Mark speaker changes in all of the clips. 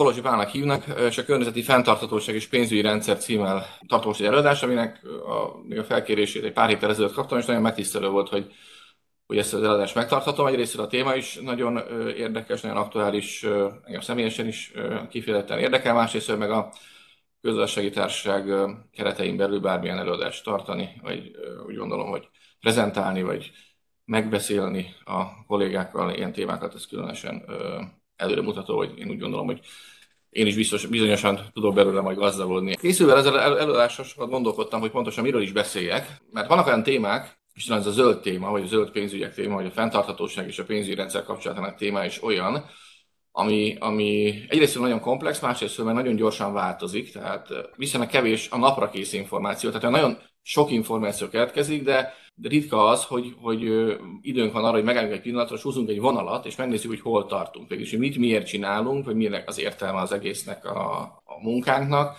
Speaker 1: Kolozsi Pálnak hívnak, és a Környezeti Fenntartatóság és Pénzügyi Rendszer címmel tartós egy előadás, aminek a, a felkérését egy pár héttel ezelőtt kaptam, és nagyon megtisztelő volt, hogy, hogy ezt az előadást megtarthatom. Egyrészt a téma is nagyon érdekes, nagyon aktuális, engem személyesen is kifejezetten érdekel, másrészt meg a közösségi társaság keretein belül bármilyen előadást tartani, vagy úgy gondolom, hogy prezentálni, vagy megbeszélni a kollégákkal ilyen témákat, ez különösen előremutató, hogy én úgy gondolom, hogy én is biztos, bizonyosan tudok belőle majd gazdagodni. Készülve ezzel előadásra sokat gondolkodtam, hogy pontosan miről is beszéljek, mert vannak olyan témák, és talán ez a zöld téma, vagy a zöld pénzügyek téma, vagy a fenntarthatóság és a pénzügyi rendszer kapcsolatának téma is olyan, ami, ami egyrészt nagyon komplex, másrészt meg nagyon gyorsan változik, tehát viszonylag kevés a napra kész információ, tehát nagyon sok információ keletkezik, de, de ritka az, hogy, hogy időnk van arra, hogy megállunk egy pillanatra, és húzunk egy vonalat, és megnézzük, hogy hol tartunk. Végülis, hogy mit miért csinálunk, vagy milyen az értelme az egésznek a, a munkánknak,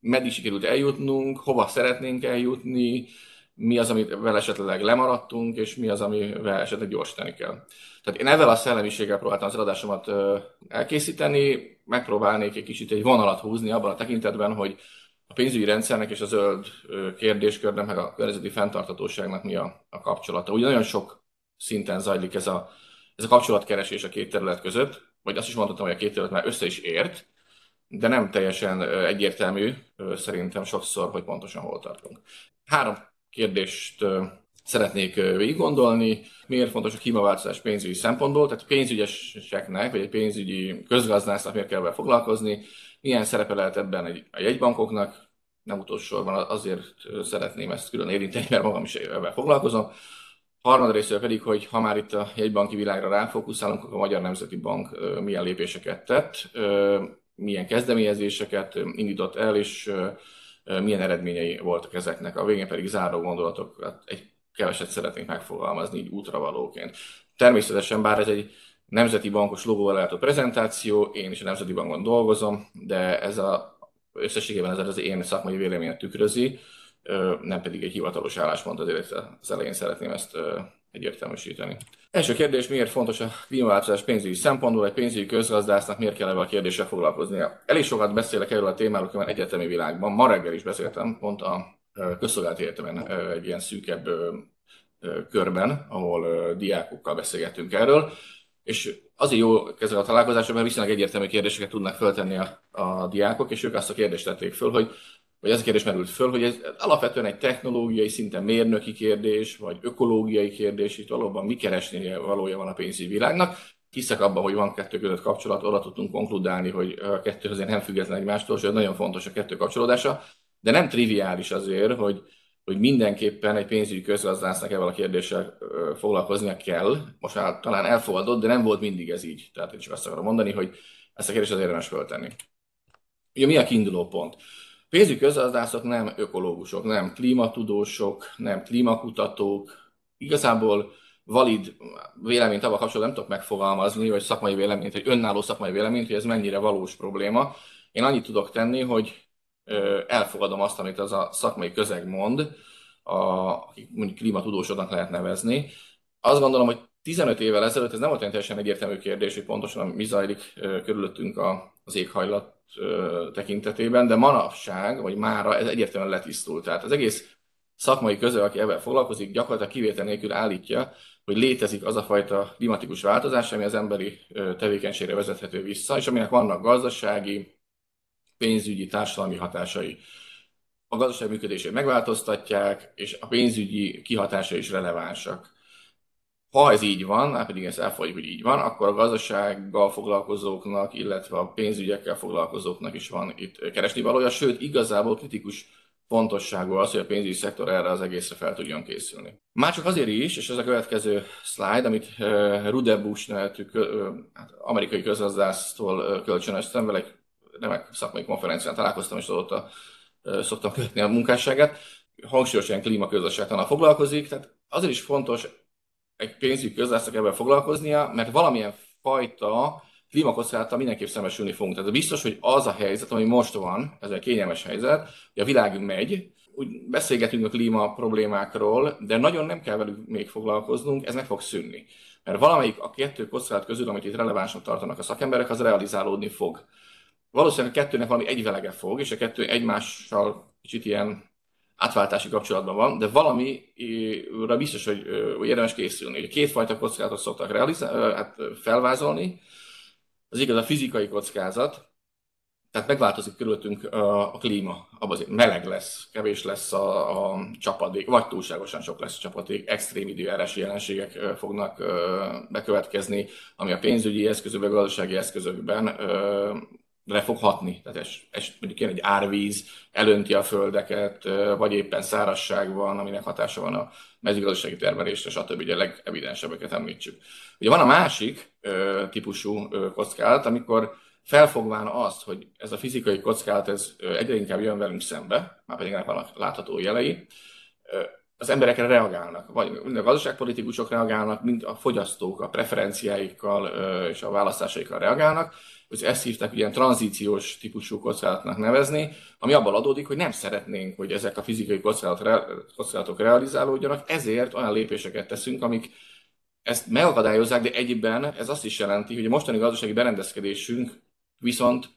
Speaker 1: meddig sikerült eljutnunk, hova szeretnénk eljutni, mi az, amivel esetleg lemaradtunk, és mi az, amivel esetleg gyorsítani kell. Tehát én ezzel a szellemiséggel próbáltam az eladásomat elkészíteni, megpróbálnék egy kicsit egy vonalat húzni abban a tekintetben, hogy a pénzügyi rendszernek és a zöld kérdéskörnek, meg a környezeti fenntartatóságnak mi a, a kapcsolata. Ugye nagyon sok szinten zajlik ez a, ez a kapcsolatkeresés a két terület között, vagy azt is mondhatom, hogy a két terület már össze is ért, de nem teljesen egyértelmű szerintem sokszor, hogy pontosan hol tartunk. Három kérdést szeretnék végig gondolni. Miért fontos a klímaváltozás pénzügyi szempontból? Tehát pénzügyeseknek, vagy egy pénzügyi közgazdásznak miért kell vele foglalkozni? Milyen szerepe lehet ebben a jegybankoknak? Nem utolsó sorban azért szeretném ezt külön érinteni, mert magam is ebben foglalkozom. Harmadrészt pedig, hogy ha már itt a jegybanki világra ráfókuszálunk, akkor a Magyar Nemzeti Bank milyen lépéseket tett, milyen kezdeményezéseket indított el, és milyen eredményei voltak ezeknek. A végén pedig záró gondolatokat egy keveset szeretnénk megfogalmazni így útravalóként. Természetesen, bár ez egy nemzeti bankos logóval látott prezentáció, én is a Nemzeti Bankban dolgozom, de ez a, összességében ez az én szakmai véleményet tükrözi, nem pedig egy hivatalos álláspont, azért az elején szeretném ezt egyértelműsíteni. Első kérdés, miért fontos a klímaváltozás pénzügyi szempontból, egy pénzügyi közgazdásznak miért kell ebben a kérdéssel foglalkoznia? Elég sokat beszélek erről a témáról a egyetemi világban. Ma reggel is beszéltem, pont a közszolgálati egyetemen egy ilyen szűkebb körben, ahol diákokkal beszélgettünk erről, és azért jó ezek a találkozások, mert viszonylag egyértelmű kérdéseket tudnak föltenni a, a diákok, és ők azt a kérdést tették föl, hogy vagy ez a kérdés merült föl, hogy ez alapvetően egy technológiai, szinte mérnöki kérdés, vagy ökológiai kérdés, itt valóban mi keresni valója van a pénzügyi világnak. Hiszek abban, hogy van kettő között kapcsolat, arra tudtunk konkludálni, hogy a kettő azért nem független egymástól, és nagyon fontos a kettő kapcsolódása, de nem triviális azért, hogy, hogy mindenképpen egy pénzügyi közgazdásznak ebben a kérdéssel foglalkoznia kell. Most már talán elfogadott, de nem volt mindig ez így. Tehát én csak azt akarom mondani, hogy ezt a kérdést az érdemes föltenni. Ugye mi a kiinduló pont? pénzügyi közgazdászok nem ökológusok, nem klímatudósok, nem klímakutatók. Igazából valid véleményt abban kapcsolatban nem tudok megfogalmazni, vagy szakmai véleményt, vagy önálló szakmai véleményt, hogy ez mennyire valós probléma. Én annyit tudok tenni, hogy elfogadom azt, amit az a szakmai közeg mond, a, akik mondjuk klímatudósoknak lehet nevezni. Azt gondolom, hogy 15 évvel ezelőtt ez nem volt teljesen egyértelmű kérdés, hogy pontosan mi zajlik körülöttünk az éghajlat tekintetében, de manapság, vagy mára ez egyértelműen letisztult. Tehát az egész szakmai közeg, aki ebben foglalkozik, gyakorlatilag kivétel nélkül állítja, hogy létezik az a fajta klimatikus változás, ami az emberi tevékenységre vezethető vissza, és aminek vannak gazdasági, pénzügyi, társadalmi hatásai. A gazdaság működését megváltoztatják, és a pénzügyi kihatásai is relevánsak. Ha ez így van, hát pedig ezt elfogadjuk, hogy így van, akkor a gazdasággal foglalkozóknak, illetve a pénzügyekkel foglalkozóknak is van itt keresni valója, sőt, igazából kritikus fontosságú az, hogy a pénzügyi szektor erre az egészre fel tudjon készülni. Már csak azért is, és ez a következő slide, amit uh, Rude Bush nevetű uh, amerikai közgazdásztól kölcsönöztem, vele egy remek szakmai konferencián találkoztam, és azóta szoktam követni a munkásságát, hangsúlyosan klímaközösségtannal foglalkozik, tehát azért is fontos egy pénzügyi közgazdásznak ebben foglalkoznia, mert valamilyen fajta klímakockázattal mindenképp szembesülni fogunk. Tehát biztos, hogy az a helyzet, ami most van, ez egy kényelmes helyzet, hogy a világ megy, úgy beszélgetünk a klíma problémákról, de nagyon nem kell velük még foglalkoznunk, ez meg fog szűnni. Mert valamelyik a kettő kockázat közül, amit itt relevánsnak tartanak a szakemberek, az realizálódni fog. Valószínűleg a kettőnek valami egyvelege fog, és a kettő egymással kicsit ilyen átváltási kapcsolatban van, de valamire biztos, hogy, érdemes készülni. Ugye kétfajta kockázatot szoktak realizál, hát felvázolni. Az igaz a fizikai kockázat, tehát megváltozik körülöttünk a, a klíma, abban azért meleg lesz, kevés lesz a, a csapadék, vagy túlságosan sok lesz a csapadék, extrém időjárási jelenségek fognak bekövetkezni, ami a pénzügyi eszközökben, gazdasági eszközökben le fog hatni. Tehát ez, ez mondjuk ilyen egy árvíz elönti a földeket, vagy éppen szárasság van, aminek hatása van a mezőgazdasági termelésre, stb. Ugye a legevidensebbeket említsük. Ugye van a másik típusú kockázat, amikor felfogván azt, hogy ez a fizikai kockázat ez egyre inkább jön velünk szembe, már pedig ennek vannak látható jelei, az emberekre reagálnak, vagy mind a gazdaságpolitikusok reagálnak, mind a fogyasztók a preferenciáikkal és a választásaikkal reagálnak, hogy ezt hívták ilyen tranzíciós típusú kockázatnak nevezni, ami abból adódik, hogy nem szeretnénk, hogy ezek a fizikai kockázatok realizálódjanak, ezért olyan lépéseket teszünk, amik ezt megakadályozzák, de egyben ez azt is jelenti, hogy a mostani gazdasági berendezkedésünk viszont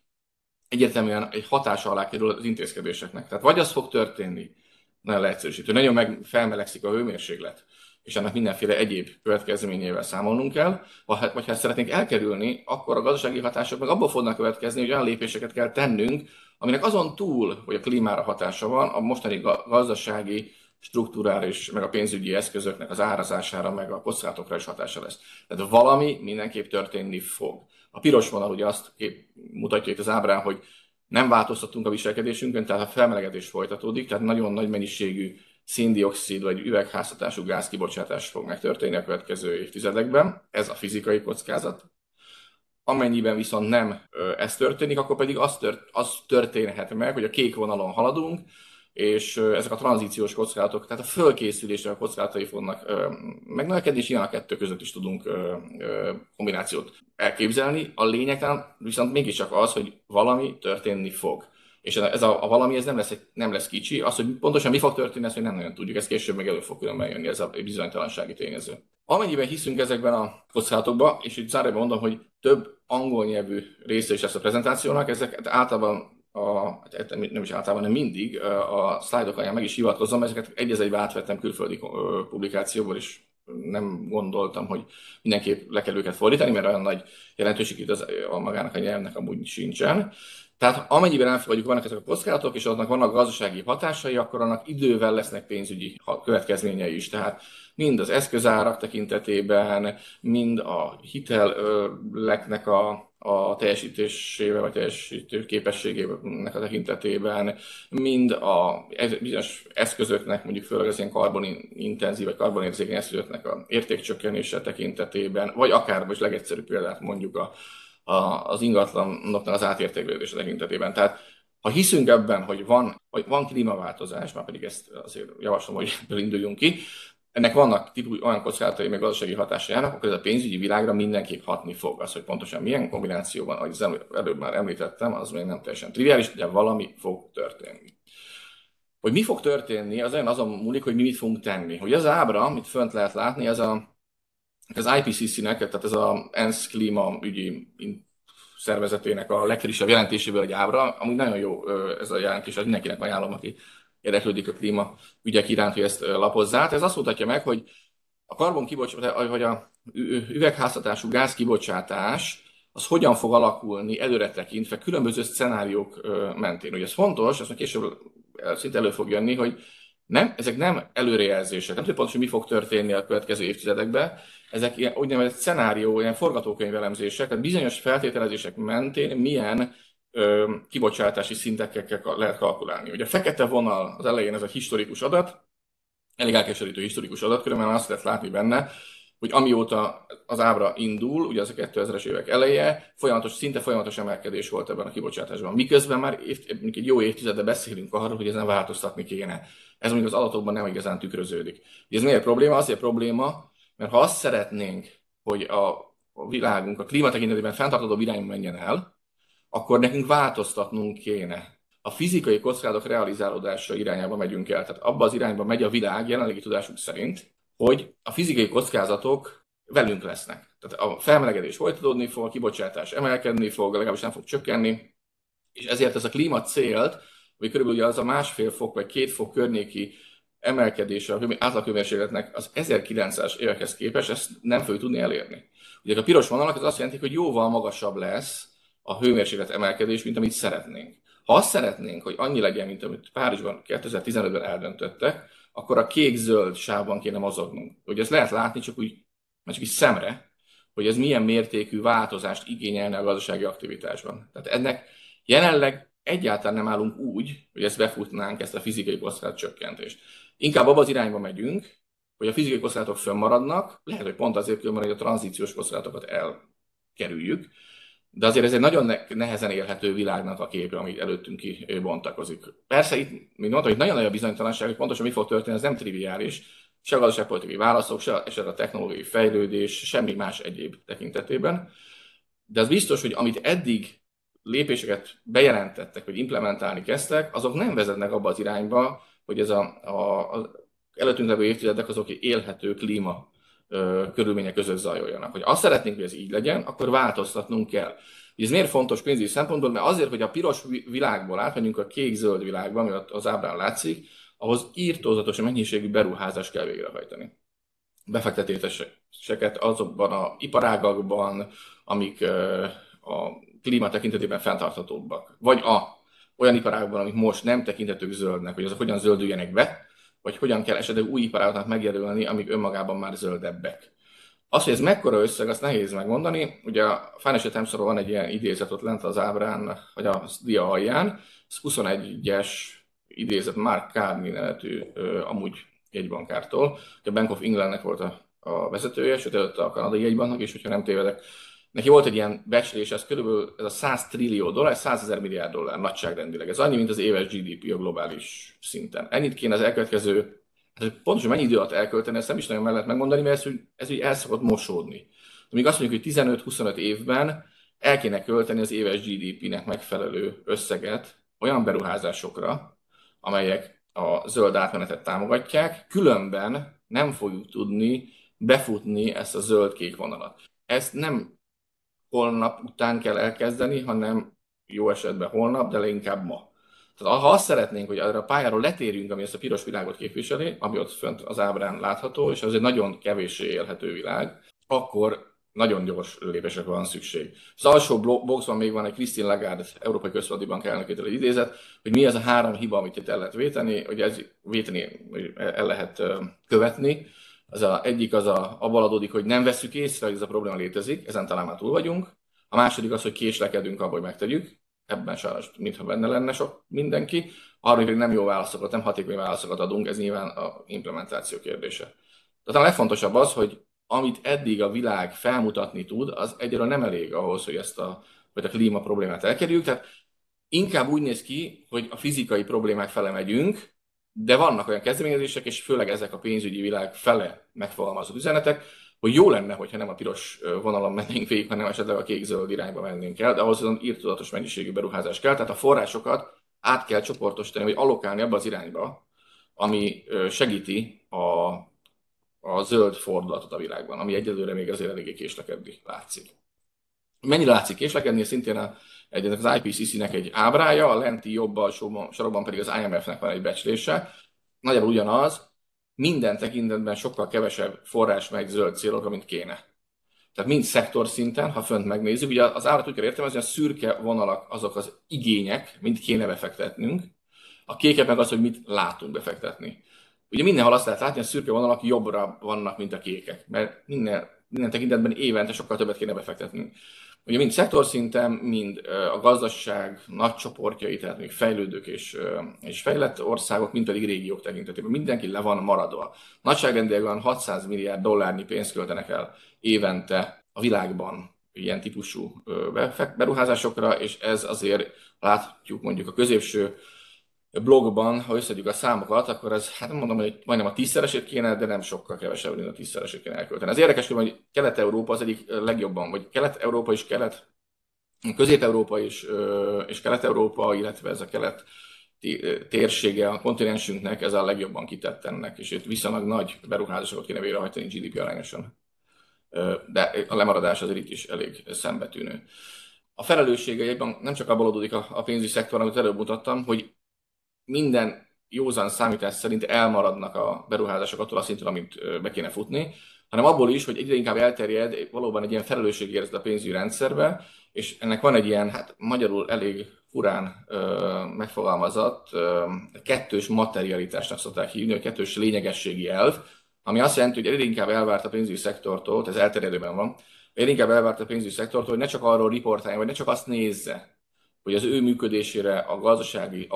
Speaker 1: egyértelműen egy hatása alá kerül az intézkedéseknek. Tehát vagy az fog történni, nagyon leegyszerűsítő, nagyon meg felmelegszik a hőmérséklet, és ennek mindenféle egyéb következményével számolnunk kell, vagy ha ezt szeretnénk elkerülni, akkor a gazdasági hatások meg abból fognak következni, hogy olyan lépéseket kell tennünk, aminek azon túl, hogy a klímára hatása van, a mostani gazdasági, strukturális, meg a pénzügyi eszközöknek az árazására, meg a kockázatokra is hatása lesz. Tehát valami mindenképp történni fog. A piros vonal ugye azt kép, mutatja itt az ábrán, hogy nem változtattunk a viselkedésünkön, tehát a felmelegedés folytatódik, tehát nagyon nagy mennyiségű széndiokszid vagy üvegházhatású gázkibocsátás fog megtörténni a következő évtizedekben. Ez a fizikai kockázat. Amennyiben viszont nem ez történik, akkor pedig az, tört, az történhet meg, hogy a kék vonalon haladunk, és ezek a tranzíciós kockázatok, tehát a fölkészülésre a kockázatai fognak megnövekedni, és ilyen a kettő között is tudunk kombinációt elképzelni. A lényegtelen viszont mégiscsak az, hogy valami történni fog. És ez a, a valami ez nem lesz, nem lesz kicsi, az, hogy pontosan mi fog történni, ezt hogy nem nagyon tudjuk, ez később meg elő fog különben jönni, ez a bizonytalansági tényező. Amennyiben hiszünk ezekben a kockázatokban, és itt zárjában mondom, hogy több angol nyelvű része is lesz a prezentációnak, ezek általában a, hát nem is általában, hanem mindig a szlájdok alján meg is hivatkozom, ezeket egy egy átvettem külföldi publikációból, és nem gondoltam, hogy mindenképp le kell őket fordítani, mert olyan nagy jelentőség az, a magának a nyelvnek amúgy sincsen. Tehát amennyiben elfogadjuk, vannak ezek a kockázatok, és annak vannak gazdasági hatásai, akkor annak idővel lesznek pénzügyi következményei is. Tehát mind az eszközárak tekintetében, mind a hiteleknek a a teljesítésével, vagy teljesítő képességének a tekintetében, mind a bizonyos eszközöknek, mondjuk főleg az ilyen karbonintenzív vagy karbonérzékeny eszközöknek a értékcsökkenése tekintetében, vagy akár most legegyszerűbb példát mondjuk a, a, az ingatlanoknak az átértékelődése tekintetében. Tehát ha hiszünk ebben, hogy van, hogy van klímaváltozás, már pedig ezt azért javaslom, hogy induljunk ki, ennek vannak típus, olyan kockázatai, meg gazdasági hatásai járnak, akkor ez a pénzügyi világra mindenképp hatni fog. Az, hogy pontosan milyen kombinációban, ahogy előbb már említettem, az még nem teljesen triviális, de valami fog történni. Hogy mi fog történni, az olyan azon múlik, hogy mi mit fogunk tenni. Hogy az ábra, amit fönt lehet látni, ez a, az IPCC-nek, tehát ez a ENSZ klímaügyi szervezetének a legfrissebb jelentéséből egy ábra, amúgy nagyon jó ez a jelentés, az mindenkinek ajánlom, aki érdeklődik a klíma ügyek iránt, hogy ezt lapozzát. Ez azt mutatja meg, hogy a karbon kibocsátás, vagy a üvegházhatású gáz kibocsátás az hogyan fog alakulni előre tekintve különböző szenáriók mentén. Ugye ez fontos, ezt később szinte elő fog jönni, hogy nem, ezek nem előrejelzések, nem tudjuk pontosan, mi fog történni a következő évtizedekben, ezek ilyen úgynevezett szenárió, ilyen forgatókönyvelemzések, tehát bizonyos feltételezések mentén milyen ö, kibocsátási szintekkel lehet kalkulálni. Ugye a fekete vonal az elején ez a historikus adat, elég elkeserítő historikus adat, különben azt lehet látni benne, hogy amióta az ábra indul, ugye az a 2000-es évek eleje, folyamatos, szinte folyamatos emelkedés volt ebben a kibocsátásban. Miközben már év, egy jó évtizede beszélünk arról, hogy ezen változtatni kéne. Ez mondjuk az adatokban nem igazán tükröződik. Ez miért probléma? Azért probléma, mert ha azt szeretnénk, hogy a, világunk a klíma tekintetében fenntartható irányba menjen el, akkor nekünk változtatnunk kéne. A fizikai kockázatok realizálódása irányába megyünk el. Tehát abba az irányba megy a világ jelenlegi tudásunk szerint, hogy a fizikai kockázatok velünk lesznek. Tehát a felmelegedés folytatódni fog, a kibocsátás emelkedni fog, legalábbis nem fog csökkenni, És ezért ez a klíma célt, hogy körülbelül az a másfél fok vagy két fok környéki emelkedése a átlaghőmérsékletnek az 1900-es évekhez képest, ezt nem fogjuk tudni elérni. Ugye a piros vonalak az azt jelenti, hogy jóval magasabb lesz a hőmérséklet emelkedés, mint amit szeretnénk. Ha azt szeretnénk, hogy annyi legyen, mint amit Párizsban 2015-ben eldöntöttek, akkor a kék-zöld sávban kéne mozognunk. Hogy ezt lehet látni csak úgy, csak is szemre, hogy ez milyen mértékű változást igényelne a gazdasági aktivitásban. Tehát ennek jelenleg egyáltalán nem állunk úgy, hogy ezt befutnánk, ezt a fizikai kockázat csökkentést. Inkább abba az irányba megyünk, hogy a fizikai kockázatok fönnmaradnak, lehet, hogy pont azért különben, hogy a tranzíciós kockázatokat elkerüljük, de azért ez egy nagyon nehezen élhető világnak a képe, ami előttünk kibontakozik. Persze itt, mint mondtam, hogy nagyon nagy a bizonytalanság, hogy pontosan mi fog történni, ez nem triviális, se a gazdaságpolitikai válaszok, se a, a technológiai fejlődés, semmi más egyéb tekintetében. De az biztos, hogy amit eddig lépéseket bejelentettek, hogy implementálni kezdtek, azok nem vezetnek abba az irányba, hogy ez a, a, a előttünk levő évtizedek azok élhető klíma körülmények között zajoljanak. Hogy azt szeretnénk, hogy ez így legyen, akkor változtatnunk kell. Ez miért fontos pénzügyi szempontból? Mert azért, hogy a piros világból átmenjünk a kék-zöld világba, ami az ábrán látszik, ahhoz írtózatos mennyiségű beruházást kell végrehajtani. Befektetéseket azokban a iparágakban, amik a klíma tekintetében fenntarthatóbbak. Vagy a olyan iparágban, amik most nem tekintetők zöldnek, hogy azok hogyan zöldüljenek be, vagy hogyan kell esetleg új iparágokat megjelölni, amik önmagában már zöldebbek. Az, hogy ez mekkora összeg, azt nehéz megmondani. Ugye a Financial times van egy ilyen idézet ott lent az ábrán, vagy a dia alján, ez 21-es idézet Mark Carney nevetű, amúgy jegybankártól. A Bank of Englandnek volt a, a vezetője, sőt előtte a kanadai jegybanknak is, hogyha nem tévedek. Neki volt egy ilyen becslés, ez körülbelül ez a 100 trillió dollár, 100 ezer milliárd dollár nagyságrendileg. Ez annyi, mint az éves GDP a globális szinten. Ennyit kéne az elkövetkező, hát pontosan mennyi idő alatt elkölteni, ezt nem is nagyon meg lehet megmondani, mert ez, ez úgy el szokott mosódni. Amíg azt mondjuk, hogy 15-25 évben el kéne költeni az éves GDP-nek megfelelő összeget olyan beruházásokra, amelyek a zöld átmenetet támogatják, különben nem fogjuk tudni befutni ezt a zöld-kék vonalat. Ezt nem holnap után kell elkezdeni, hanem jó esetben holnap, de leginkább ma. Tehát ha azt szeretnénk, hogy arra a pályáról letérjünk, ami ezt a piros világot képviseli, ami ott fönt az ábrán látható, és az egy nagyon kevéssé élhető világ, akkor nagyon gyors lépésekre van szükség. Az alsó boxban még van egy Christine Lagarde, Európai Központi Bank elnökétől egy idézet, hogy mi az a három hiba, amit itt el lehet véteni, hogy ez véteni, el lehet követni, az a, egyik az a, abban adódik, hogy nem veszük észre, hogy ez a probléma létezik, ezen talán már túl vagyunk. A második az, hogy késlekedünk abban, hogy megtegyük. Ebben sajnos, mintha benne lenne sok mindenki. A harmadik nem jó válaszokat, nem hatékony válaszokat adunk, ez nyilván a implementáció kérdése. Tehát a legfontosabb az, hogy amit eddig a világ felmutatni tud, az egyre nem elég ahhoz, hogy ezt a, vagy a klíma problémát elkerüljük. Tehát inkább úgy néz ki, hogy a fizikai problémák fele megyünk, de vannak olyan kezdeményezések, és főleg ezek a pénzügyi világ fele megfogalmazott üzenetek, hogy jó lenne, hogyha nem a piros vonalon mennénk végig, hanem esetleg a kék-zöld irányba mennénk el, de ahhoz azon írtudatos mennyiségű beruházás kell, tehát a forrásokat át kell csoportosítani, vagy allokálni abba az irányba, ami segíti a, a zöld fordulatot a világban, ami egyelőre még azért eléggé késlekedni látszik. Mennyire látszik késlekedni, szintén a egy, az IPCC-nek egy ábrája, a lenti jobb alsó sarokban pedig az IMF-nek van egy becslése. Nagyjából ugyanaz, minden tekintetben sokkal kevesebb forrás megy zöld célokra, mint kéne. Tehát mind szektor szinten, ha fönt megnézzük, ugye az árat úgy kell értelmezni, a szürke vonalak azok az igények, mint kéne befektetnünk, a kékek meg az, hogy mit látunk befektetni. Ugye mindenhol azt lehet látni, a szürke vonalak jobbra vannak, mint a kékek, mert minden, minden tekintetben évente sokkal többet kéne befektetnünk. Ugye mind szektorszinten, mind a gazdaság nagy csoportjai, tehát még fejlődők és, és fejlett országok, mind pedig régiók tekintetében mindenki le van maradva. Nagyságrendileg 600 milliárd dollárnyi pénzt költenek el évente a világban ilyen típusú beruházásokra, és ez azért látjuk mondjuk a középső blogban, ha összedjük a számokat, akkor ez, hát mondom, hogy majdnem a tízszeresét kéne, de nem sokkal kevesebb, mint a tízszeresét kéne elkölteni. Az érdekes, hogy Kelet-Európa az egyik legjobban, vagy Kelet-Európa és Kelet, Közép-Európa és, és Kelet-Európa, illetve ez a kelet térsége a kontinensünknek, ez a legjobban kitett ennek, és itt viszonylag nagy beruházásokat kéne végrehajtani GDP arányosan. De a lemaradás azért itt is elég szembetűnő. a felelőssége egyben nem csak abból adódik a pénzügyi szektor, amit előbb mutattam, hogy minden józan számítás szerint elmaradnak a beruházások attól a szinten, amit be kéne futni, hanem abból is, hogy egyre inkább elterjed valóban egy ilyen felelősségérzet a pénzügyi rendszerbe, és ennek van egy ilyen, hát magyarul elég furán ö, megfogalmazott ö, kettős materialitásnak szokták hívni, vagy kettős lényegességi elv, ami azt jelenti, hogy egyre inkább elvárt a pénzügyi szektortól, ez elterjedőben van, egyre inkább elvárt a pénzügyi szektortól, hogy ne csak arról riportálja, vagy ne csak azt nézze, hogy az ő működésére a gazdasági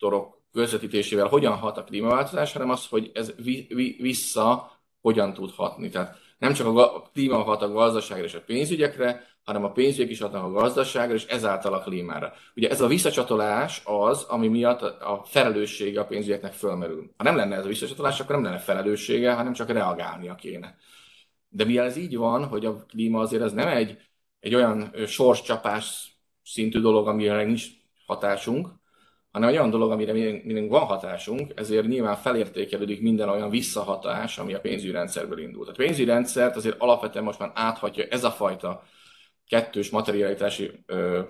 Speaker 1: aktorok közvetítésével hogyan hat a klímaváltozás, hanem az, hogy ez vi, vi, vissza hogyan tud hatni. Tehát nem csak a klíma hat a gazdaságra és a pénzügyekre, hanem a pénzügyek is hatnak a gazdaságra, és ezáltal a klímára. Ugye ez a visszacsatolás az, ami miatt a felelőssége a pénzügyeknek fölmerül. Ha nem lenne ez a visszacsatolás, akkor nem lenne felelőssége, hanem csak reagálnia kéne. De mivel ez így van, hogy a klíma azért ez nem egy, egy olyan sorscsapás szintű dolog, amire nincs hatásunk, hanem egy olyan dolog, amire mindig van hatásunk, ezért nyilván felértékelődik minden olyan visszahatás, ami a pénzügyi rendszerből indult. A pénzügyi rendszert azért alapvetően most már áthatja ez a fajta kettős materialitási ö,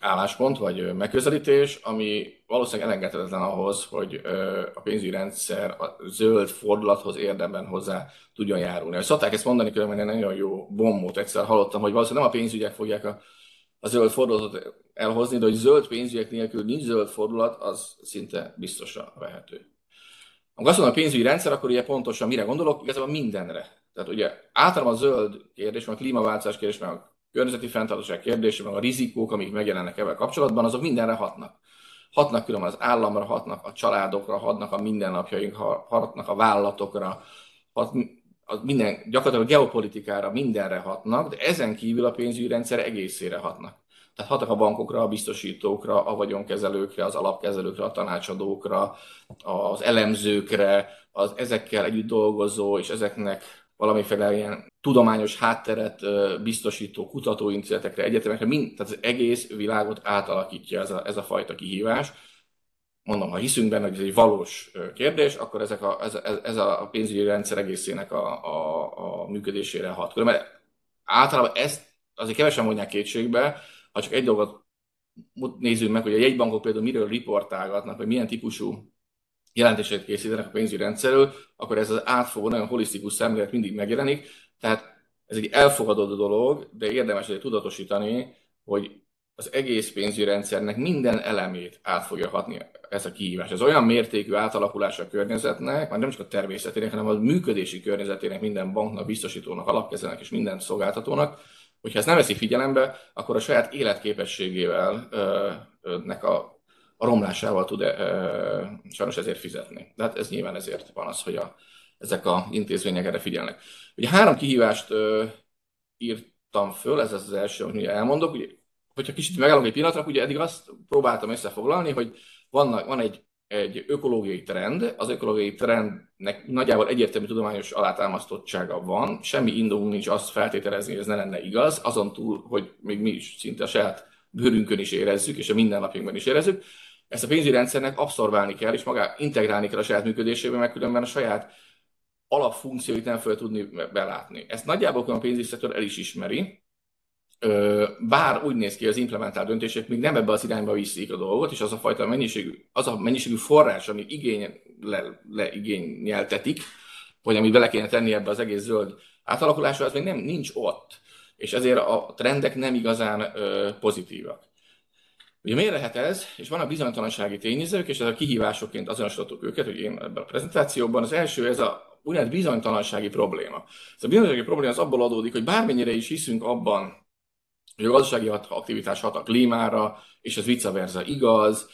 Speaker 1: álláspont vagy megközelítés, ami valószínűleg elengedhetetlen ahhoz, hogy ö, a pénzügyi rendszer a zöld fordulathoz érdemben hozzá tudjon járulni. Szokták ezt mondani, különben egy nagyon jó bombót egyszer hallottam, hogy valószínűleg nem a pénzügyek fogják a, a zöld fordulatot elhozni, de hogy zöld pénzügyek nélkül nincs zöld fordulat, az szinte biztosan vehető. Ha azt mondom a pénzügyi rendszer, akkor ugye pontosan mire gondolok? Igazából mindenre. Tehát ugye általában a zöld kérdés, meg a klímaváltozás kérdés, meg a környezeti fenntartóság kérdése, meg a rizikók, amik megjelennek ebben kapcsolatban, azok mindenre hatnak. Hatnak különben az államra, hatnak a családokra, hatnak a mindennapjaink, hatnak a vállalatokra, hat, a minden, gyakorlatilag a geopolitikára, mindenre hatnak, de ezen kívül a pénzügyi rendszer egészére hatnak. Tehát hatnak a bankokra, a biztosítókra, a vagyonkezelőkre, az alapkezelőkre, a tanácsadókra, az elemzőkre, az ezekkel együtt dolgozó és ezeknek valamiféle ilyen tudományos hátteret biztosító kutatóintézetekre, egyetemekre, mind, tehát az egész világot átalakítja ez a, ez a fajta kihívás. Mondom, ha hiszünk benne, hogy ez egy valós kérdés, akkor ezek a, ez, ez a pénzügyi rendszer egészének a, a, a működésére hat. Mert általában ezt azért kevesen mondják kétségbe, ha csak egy dolgot nézzük meg, hogy a jegybankok például miről riportálgatnak, hogy milyen típusú jelentéseket készítenek a pénzügyi rendszerről, akkor ez az átfogó, nagyon holisztikus szemlélet mindig megjelenik. Tehát ez egy elfogadott dolog, de érdemes hogy tudatosítani, hogy az egész pénzügyi rendszernek minden elemét át fogja hatni ez a kihívás. Ez olyan mértékű átalakulás a környezetnek, már nem csak a természetének, hanem a működési környezetének, minden banknak, biztosítónak, alapkezelnek és minden szolgáltatónak, hogyha ezt nem veszi figyelembe, akkor a saját életképességével nek a a romlásával tud sajnos ezért fizetni. De hát ez nyilván ezért van az, hogy a, ezek a intézmények erre figyelnek. Ugye három kihívást e, írtam föl, ez az, az első, amit elmondok. Ugye, hogyha kicsit megállunk egy pillanatra, ugye eddig azt próbáltam összefoglalni, hogy vannak, van egy, egy ökológiai trend, az ökológiai trendnek nagyjából egyértelmű tudományos alátámasztottsága van, semmi indulunk nincs azt feltételezni, hogy ez ne lenne igaz, azon túl, hogy még mi is szinte a saját bőrünkön is érezzük, és a mindennapjunkban is érezzük. Ezt a pénzügyi rendszernek abszorbálni kell, és magá integrálni kell a saját működésébe, mert különben a saját alapfunkcióit nem fel tudni belátni. Ezt nagyjából a pénzügyi szektor el is ismeri, bár úgy néz ki, az implementált döntések még nem ebbe az irányba viszik a dolgot, és az a fajta mennyiségű, az a mennyiségű forrás, ami igény, le, leigényeltetik, vagy amit bele kéne tenni ebbe az egész zöld átalakulásra, az még nem nincs ott. És ezért a trendek nem igazán ö, pozitívak. Ugye miért lehet ez? És vannak bizonytalansági tényezők, és ez a kihívásokként azonosítottuk őket, hogy én ebben a prezentációban. Az első ez a úgynevezett bizonytalansági probléma. Ez a bizonytalansági probléma az abból adódik, hogy bármennyire is hiszünk abban, hogy a gazdasági aktivitás hat a klímára, és ez vice versa igaz,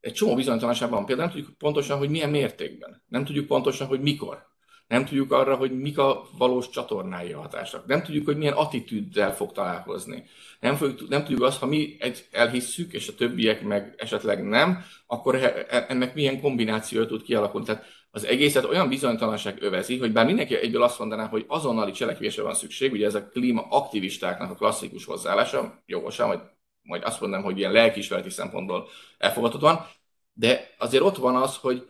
Speaker 1: egy csomó bizonytalanság van. Például nem tudjuk pontosan, hogy milyen mértékben. Nem tudjuk pontosan, hogy mikor. Nem tudjuk arra, hogy mik a valós csatornái a hatásnak. Nem tudjuk, hogy milyen attitűddel fog találkozni. Nem, fogjuk, nem tudjuk azt, ha mi egy elhisszük, és a többiek meg esetleg nem, akkor e, ennek milyen kombináció tud kialakulni. Tehát az egészet olyan bizonytalanság övezi, hogy bár mindenki egyből azt mondaná, hogy azonnali cselekvésre van szükség, ugye ez a klímaaktivistáknak a klasszikus hozzáállása, jogosan, vagy majd azt mondom, hogy ilyen lelkiismereti szempontból elfogadhatóan, de azért ott van az, hogy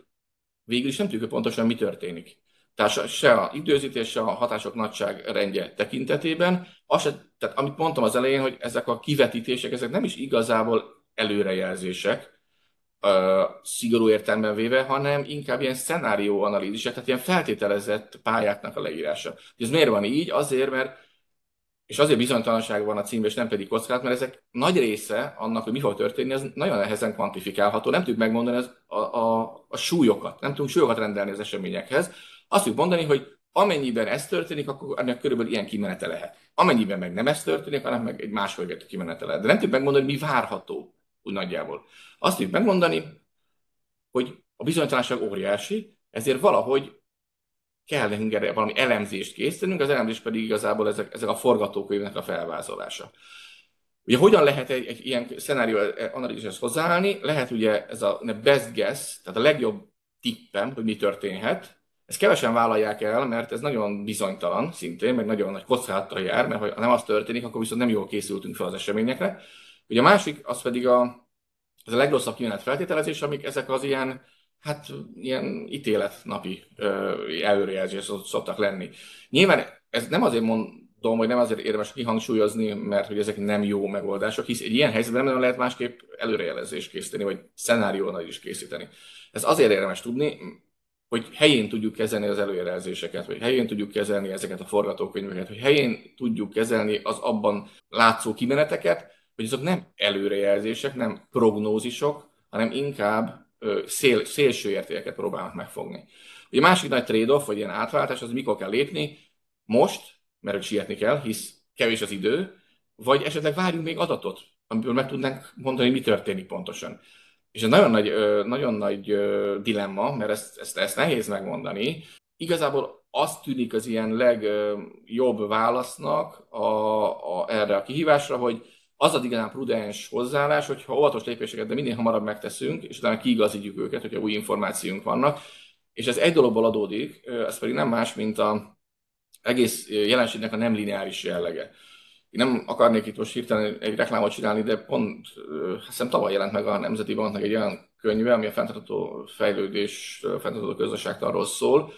Speaker 1: végül is nem tudjuk pontosan, mi történik. Tehát se a időzítés, se a hatások nagyság rendje tekintetében. Az se, tehát amit mondtam az elején, hogy ezek a kivetítések, ezek nem is igazából előrejelzések, szigorú értelemben véve, hanem inkább ilyen szenárióanalízisek, tehát ilyen feltételezett pályáknak a leírása. Ez miért van így? Azért, mert és azért bizonytalanság van a címben, és nem pedig kockázat, mert ezek nagy része annak, hogy mi fog történni, ez nagyon nehezen kvantifikálható. Nem tudjuk megmondani az, a, a, a súlyokat, nem tudunk súlyokat rendelni az eseményekhez. Azt tudjuk mondani, hogy amennyiben ez történik, akkor ennek körülbelül ilyen kimenete lehet. Amennyiben meg nem ez történik, hanem meg egy másfajta kimenete lehet. De nem tudjuk megmondani, hogy mi várható, úgy nagyjából. Azt tudjuk megmondani, hogy a bizonytalanság óriási, ezért valahogy kell nekünk erre valami elemzést készítenünk, az elemzés pedig igazából ezek, ezek a forgatókönyvnek a felvázolása. Ugye hogyan lehet egy, egy ilyen szenárió analízishez hozzáállni? Lehet ugye ez a best guess, tehát a legjobb tippem, hogy mi történhet. Ezt kevesen vállalják el, mert ez nagyon bizonytalan szintén, meg nagyon nagy kockázattal jár, mert ha nem az történik, akkor viszont nem jól készültünk fel az eseményekre. Ugye a másik, az pedig a, ez a legrosszabb kimenet feltételezés, amik ezek az ilyen hát ilyen ítéletnapi előrejelzés szoktak lenni. Nyilván ez nem azért mondom, hogy nem azért érdemes kihangsúlyozni, mert hogy ezek nem jó megoldások, hisz egy ilyen helyzetben nem lehet másképp előrejelzést készíteni, vagy szenáriónal is készíteni. Ez azért érdemes tudni, hogy helyén tudjuk kezelni az előjelzéseket, hogy helyén tudjuk kezelni ezeket a forgatókönyveket, hogy helyén tudjuk kezelni az abban látszó kimeneteket, hogy azok nem előrejelzések, nem prognózisok, hanem inkább szél, szélső értékeket próbálnak megfogni. Ugye a másik nagy trade-off, vagy ilyen átváltás, az mikor kell lépni? Most, mert hogy sietni kell, hisz kevés az idő, vagy esetleg várjunk még adatot, amiből meg tudnánk mondani, mi történik pontosan. És ez nagyon nagy, nagyon nagy dilemma, mert ezt, ezt, ezt nehéz megmondani. Igazából azt tűnik az ilyen legjobb válasznak a, a, erre a kihívásra, hogy az az igazán prudens hozzáállás, hogyha óvatos lépéseket, de minél hamarabb megteszünk, és utána kiigazítjuk őket, hogyha új információink vannak. És ez egy dologból adódik, ez pedig nem más, mint a egész jelenségnek a nem lineáris jellege. Én nem akarnék itt most hirtelen egy reklámot csinálni, de pont, hiszem tavaly jelent meg a Nemzeti Banknak egy olyan könyve, ami a fenntartható fejlődés, fenntartható közösségtarról szól,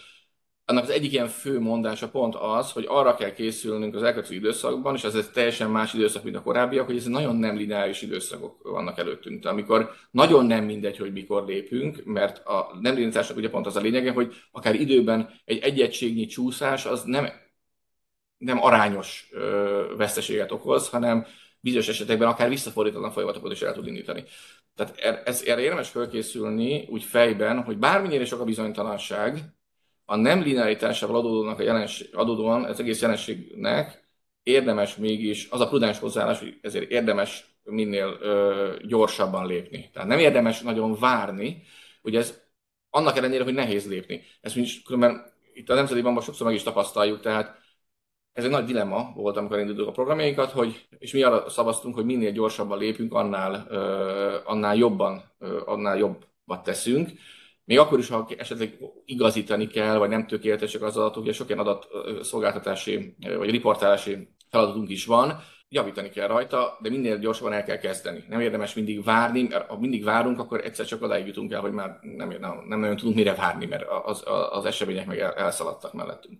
Speaker 1: annak az egyik ilyen fő mondása pont az, hogy arra kell készülnünk az elkövetkező időszakban, és ez egy teljesen más időszak, mint a korábbiak, hogy ez nagyon nem lineáris időszakok vannak előttünk. Amikor nagyon nem mindegy, hogy mikor lépünk, mert a nem lineárisnak ugye pont az a lényege, hogy akár időben egy egyegységnyi csúszás az nem, nem arányos ö, veszteséget okoz, hanem bizonyos esetekben akár visszafordítatlan folyamatokat is el tud indítani. Tehát er, ez, erre érdemes felkészülni úgy fejben, hogy bármennyire sok a bizonytalanság, a nem linearitásával adódónak a jelenség, adódóan ez egész jelenségnek érdemes mégis, az a prudens hozzáállás, hogy ezért érdemes minél ö, gyorsabban lépni. Tehát nem érdemes nagyon várni, hogy ez annak ellenére, hogy nehéz lépni. Ezt is, különben itt a Nemzeti Bankban sokszor meg is tapasztaljuk, tehát ez egy nagy dilemma volt, amikor indítottuk a programjainkat, hogy, és mi arra szavaztunk, hogy minél gyorsabban lépünk, annál, ö, annál jobban, ö, annál jobbat teszünk. Még akkor is, ha esetleg igazítani kell, vagy nem tökéletesek az adatok, ugye sok ilyen adatszolgáltatási vagy riportálási feladatunk is van, javítani kell rajta, de minél gyorsabban el kell kezdeni. Nem érdemes mindig várni, mert ha mindig várunk, akkor egyszer csak odáig jutunk el, hogy már nem, nem, nem nagyon tudunk mire várni, mert az, az események meg el, elszaladtak mellettünk.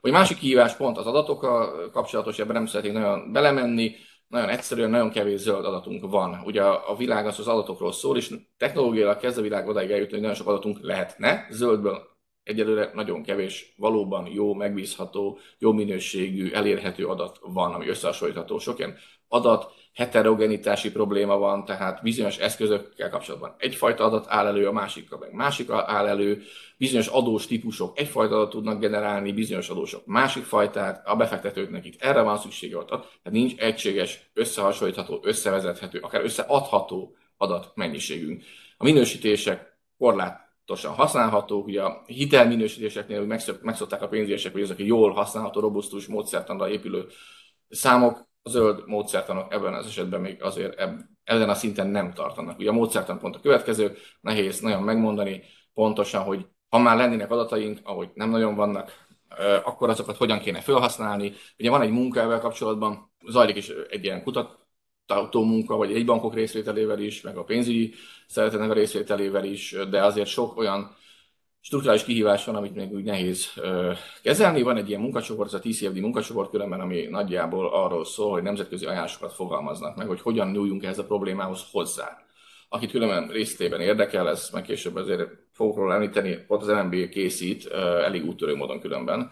Speaker 1: Hogy másik kihívás pont az adatokkal kapcsolatos, ebben nem szeretnék nagyon belemenni, nagyon egyszerűen, nagyon kevés zöld adatunk van. Ugye a, világ az az adatokról szól, és technológiailag kezd a világ odáig eljutni, hogy nagyon sok adatunk lehetne. Zöldből egyelőre nagyon kevés, valóban jó, megbízható, jó minőségű, elérhető adat van, ami összehasonlítható. Sok ilyen adat heterogenitási probléma van, tehát bizonyos eszközökkel kapcsolatban egyfajta adat áll elő, a másikkal meg másik áll elő, bizonyos adós típusok egyfajta adat tudnak generálni, bizonyos adósok másik fajtát, a befektetőknek itt erre van szüksége ott, tehát nincs egységes, összehasonlítható, összevezethető, akár összeadható adatmennyiségünk. A minősítések korlátosan használhatók, ugye a hitelminősítéseknél megszokták a pénzügyesek, hogy ezek jól használható, robusztus módszertanra épülő számok, a zöld módszertanok ebben az esetben még azért eb, ezen a szinten nem tartanak. Ugye a módszertan pont a következő, nehéz nagyon megmondani pontosan, hogy ha már lennének adataink, ahogy nem nagyon vannak, akkor azokat hogyan kéne felhasználni. Ugye van egy munka ezzel kapcsolatban, zajlik is egy ilyen kutató munka, vagy egy bankok részvételével is, meg a pénzügyi szeretetnek a részvételével is, de azért sok olyan strukturális kihívás van, amit még úgy nehéz ö, kezelni. Van egy ilyen munkacsoport, ez a TCFD munkacsoport különben, ami nagyjából arról szól, hogy nemzetközi ajánlásokat fogalmaznak meg, hogy hogyan nyúljunk ehhez a problémához hozzá. Akit különben részletében érdekel, ez meg később azért fogok róla említeni, ott az MNB készít ö, elég úttörő módon különben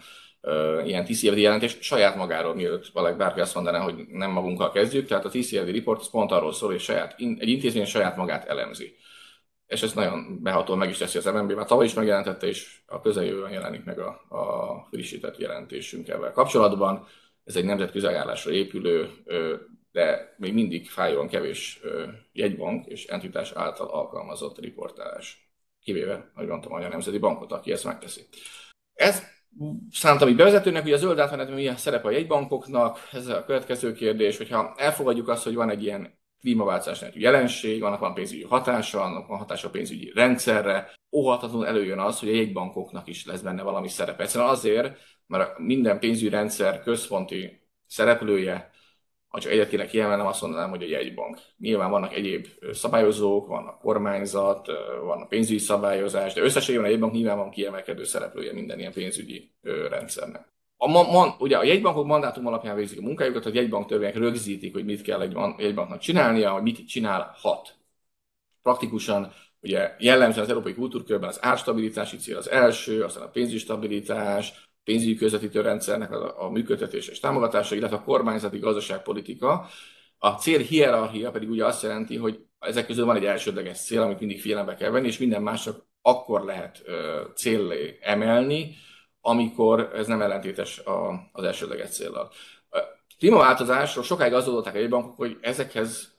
Speaker 1: ilyen TCFD jelentés saját magáról, mielőtt valaki bárki azt mondaná, hogy nem magunkkal kezdjük. Tehát a TCFD report az pont arról szól, hogy saját, egy intézmény saját magát elemzi és ez nagyon beható meg is teszi az MNB, mert tavaly is megjelentette, és a közeljövőben jelenik meg a, a frissített jelentésünk ebben kapcsolatban. Ez egy nemzetközi ajánlásra épülő, de még mindig fájóan kevés jegybank és entitás által alkalmazott riportálás. Kivéve, hogy mondtam, a Nemzeti Bankot, aki ezt megteszi. Ez szántam így bevezetőnek, hogy a zöld átmenetben milyen szerepe a jegybankoknak, ez a következő kérdés, hogyha elfogadjuk azt, hogy van egy ilyen klímaváltozás jelenség, annak van pénzügyi hatása, annak van hatása a pénzügyi rendszerre. Óhatatlanul előjön az, hogy a jegybankoknak is lesz benne valami szerepe. Egyszerűen azért, mert minden pénzügyi rendszer központi szereplője, ha csak egyet kéne kiemelnem, azt mondanám, hogy a jegybank. Nyilván vannak egyéb szabályozók, vannak kormányzat, vannak pénzügyi szabályozás, de összességében a jegybank nyilván van kiemelkedő szereplője minden ilyen pénzügyi rendszernek. A, man, ugye a jegybankok mandátum alapján végzik a munkájukat, a jegybank törvények rögzítik, hogy mit kell egy jegybanknak csinálnia, hogy mit csinálhat. Praktikusan ugye jellemzően az európai kultúrkörben az árstabilitási cél az első, aztán a pénzügyi stabilitás, pénzügyi közvetítő rendszernek a, a működtetése és támogatása, illetve a kormányzati gazdaságpolitika. A cél hierarchia pedig ugye azt jelenti, hogy ezek közül van egy elsődleges cél, amit mindig figyelembe kell venni, és minden más csak akkor lehet céllé emelni, amikor ez nem ellentétes a, az elsődleges célral. A klímaváltozásról sokáig az adották a bankok, hogy ezekhez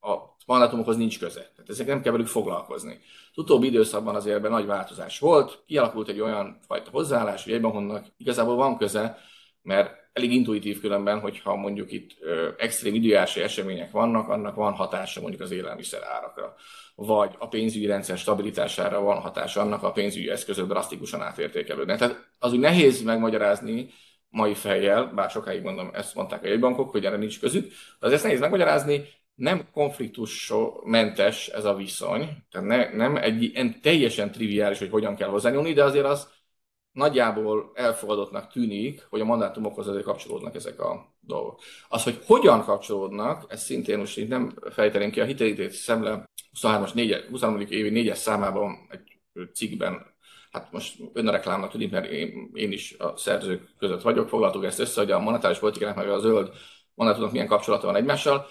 Speaker 1: a mandátumokhoz nincs köze. Tehát ezek nem kell velük foglalkozni. Az utóbbi időszakban azért ebben nagy változás volt, kialakult egy olyan fajta hozzáállás, hogy egybankonnak igazából van köze, mert elég intuitív különben, hogyha mondjuk itt ö, extrém időjárási események vannak, annak van hatása mondjuk az élelmiszer árakra vagy a pénzügyi rendszer stabilitására van hatása, annak a pénzügyi eszközök drasztikusan átértékelődnek. Tehát az úgy nehéz megmagyarázni mai fejjel, bár sokáig mondom, ezt mondták a jegybankok, hogy erre nincs közük, de ezt nehéz megmagyarázni, nem konfliktussmentes ez a viszony, tehát ne, nem egy teljesen triviális, hogy hogyan kell hozzányúlni, de azért az nagyjából elfogadottnak tűnik, hogy a mandátumokhoz azért kapcsolódnak ezek a dolgok. Az, hogy hogyan kapcsolódnak, ez szintén most így nem fejteném ki a hitelítét szemle 23. 4, 23. évi 4-es számában egy cikkben, hát most ön a reklámnak tűnik, mert én, én is a szerzők között vagyok, foglaltuk ezt össze, hogy a monetáris politikának meg a zöld monetátumnak milyen kapcsolata van egymással.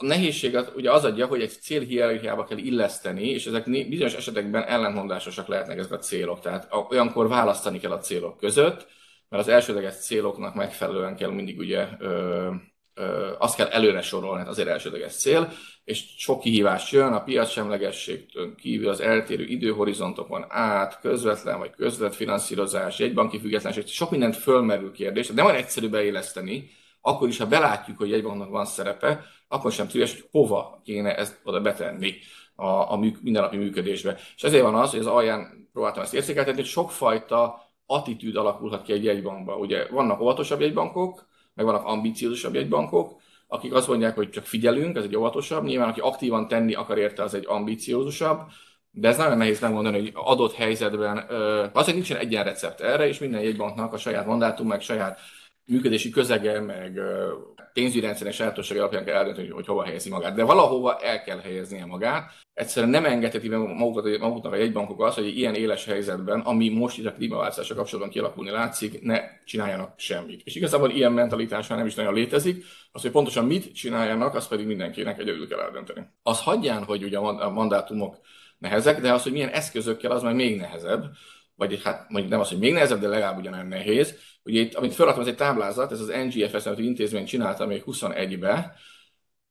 Speaker 1: A nehézség az, ugye az adja, hogy egy célhierarchiába kell illeszteni, és ezek bizonyos esetekben ellentmondásosak lehetnek ezek a célok. Tehát olyankor választani kell a célok között, mert az elsődleges céloknak megfelelően kell mindig ugye ö, ö, azt kell előre sorolni, hát azért elsődleges cél, és sok kihívás jön, a piacsemlegességtől kívül az eltérő időhorizontokon át, közvetlen vagy közvetlen finanszírozás, jegybanki függetlenség, sok mindent fölmerül kérdés, de nem olyan egyszerű beéleszteni, akkor is, ha belátjuk, hogy jegybanknak van szerepe, akkor sem tudja, hogy hova kéne ezt oda betenni a, a műk, mindennapi működésbe. És ezért van az, hogy az alján próbáltam ezt érzékeltetni, hogy sokfajta attitűd alakulhat ki egy jegybankban. Ugye vannak óvatosabb jegybankok, meg vannak ambiciózusabb jegybankok, akik azt mondják, hogy csak figyelünk, ez egy óvatosabb, nyilván aki aktívan tenni akar érte, az egy ambiciózusabb, de ez nagyon nehéz megmondani, hogy adott helyzetben, azért nincsen egyen recept erre, és minden jegybanknak a saját mandátum, meg saját működési közege, meg pénzügyi rendszeres sajátossága alapján kell eldönteni, hogy, hova helyezi magát. De valahova el kell helyeznie magát. Egyszerűen nem engedheti meg maguknak a jegybankok azt, hogy ilyen éles helyzetben, ami most itt a klímaváltozással kapcsolatban kialakulni látszik, ne csináljanak semmit. És igazából ilyen mentalitás már nem is nagyon létezik. Az, hogy pontosan mit csináljanak, az pedig mindenkinek egyedül kell eldönteni. Az hagyján, hogy ugye a mandátumok nehezek, de az, hogy milyen eszközökkel, az már még nehezebb vagy hát mondjuk nem az, hogy még nehezebb, de legalább ugyanolyan nehéz. Ugye itt, amit felraktam, ez egy táblázat, ez az NGFS nevű intézmény csinálta még 21-be,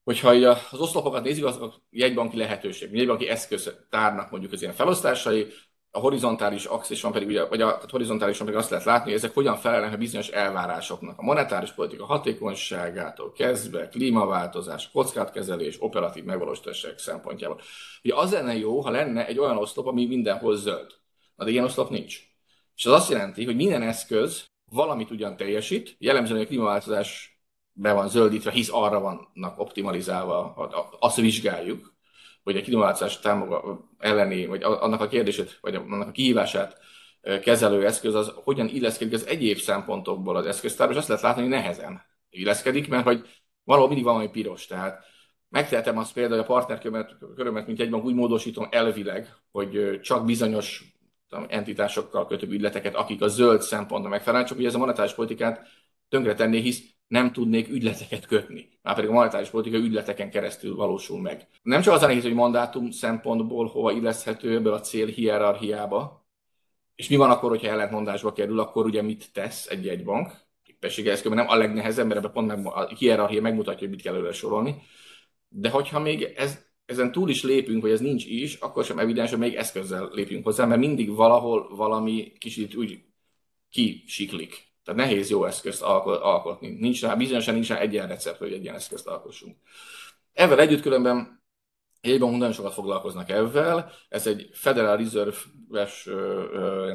Speaker 1: hogyha az oszlopokat nézzük, az a jegybanki lehetőség, jegybanki eszköztárnak mondjuk az ilyen felosztásai, a horizontális axis van pedig, ugye, vagy a horizontálisan pedig azt lehet látni, hogy ezek hogyan felelnek a bizonyos elvárásoknak. A monetáris politika hatékonyságától kezdve, klímaváltozás, kockátkezelés, operatív megvalósítások szempontjából. Ugye az lenne jó, ha lenne egy olyan oszlop, ami mindenhol zöld. De ilyen nincs. És az azt jelenti, hogy minden eszköz valamit ugyan teljesít, jellemzően a klímaváltozás be van zöldítve, hisz arra vannak optimalizálva, azt vizsgáljuk, hogy a klímaváltozás elleni, vagy annak a kérdését, vagy annak a kihívását kezelő eszköz az hogyan illeszkedik az egyéb szempontokból az eszköztárba, és azt lehet látni, hogy nehezen illeszkedik, mert hogy valahol mindig valami piros, tehát megtehetem azt például, hogy a partnerkörömet, mint egyben úgy módosítom elvileg, hogy csak bizonyos tudom, entitásokkal kötök ügyleteket, akik a zöld szempontra megfelelnek, csak hogy ez a monetáris politikát tönkretenné, hisz nem tudnék ügyleteket kötni. Már pedig a monetáris politika ügyleteken keresztül valósul meg. Nem csak az a nehéz, hogy mandátum szempontból hova illeszthető ebből a cél hierarchiába, és mi van akkor, hogyha ellentmondásba kerül, akkor ugye mit tesz egy-egy bank? Képessége ez nem a legnehezebb, mert ebben pont meg, a hierarchia megmutatja, hogy mit kell előre sorolni. De hogyha még ez, ezen túl is lépünk, vagy ez nincs is, akkor sem evidens, hogy még eszközzel lépjünk hozzá, mert mindig valahol valami kicsit úgy kisiklik. Tehát nehéz jó eszközt alkotni. Nincs rá, bizonyosan nincs rá egyen recept, hogy egy ilyen eszközt alkossunk. Ezzel együtt különben Jegyban nagyon sokat foglalkoznak ezzel. Ez egy Federal Reserve-es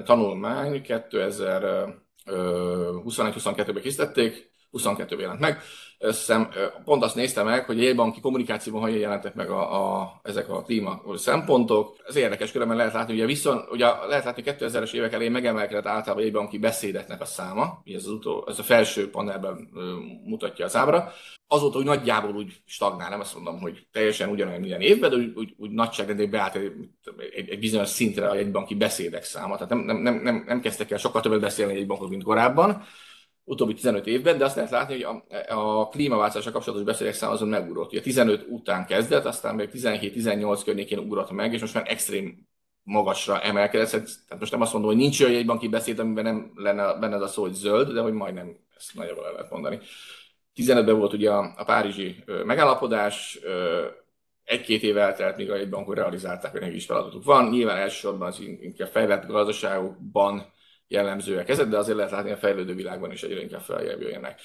Speaker 1: tanulmány, 2021-22-ben készítették, 22 jelent meg. Összem, pont azt néztem meg, hogy jegybanki kommunikációban hogyan jelentek meg a, a, ezek a klíma szempontok. Ez érdekes, különben lehet látni, ugye, viszont, ugye lehet látni, hogy 2000-es évek elején megemelkedett általában jegybanki beszédeknek a száma, ez, az utó, ez a felső panelben mutatja az ábra. Azóta úgy nagyjából úgy stagnál, nem azt mondom, hogy teljesen ugyanolyan minden évben, de úgy, úgy, úgy nagyságrendben beállt egy, egy, egy, bizonyos szintre a jegybanki beszédek száma. Tehát nem, nem, nem, nem, nem kezdtek el sokkal többet beszélni egy bankok, mint korábban utóbbi 15 évben, de azt lehet látni, hogy a, a klímaváltozással kapcsolatos beszélek szám azon megugrott. Ugye 15 után kezdett, aztán még 17-18 környékén ugrott meg, és most már extrém magasra emelkedett. Tehát most nem azt mondom, hogy nincs olyan jegybanki beszéd, amiben nem lenne benne az a szó, hogy zöld, de hogy majdnem ezt nagyjából el lehet mondani. 15-ben volt ugye a, a párizsi megállapodás, egy-két év eltelt, míg a jegybankok realizálták, hogy is feladatuk van. Nyilván elsősorban az inkább fejlett gazdaságokban jellemzőek ezek, de azért lehet látni a fejlődő világban is egyre inkább feljebb jöjjenek.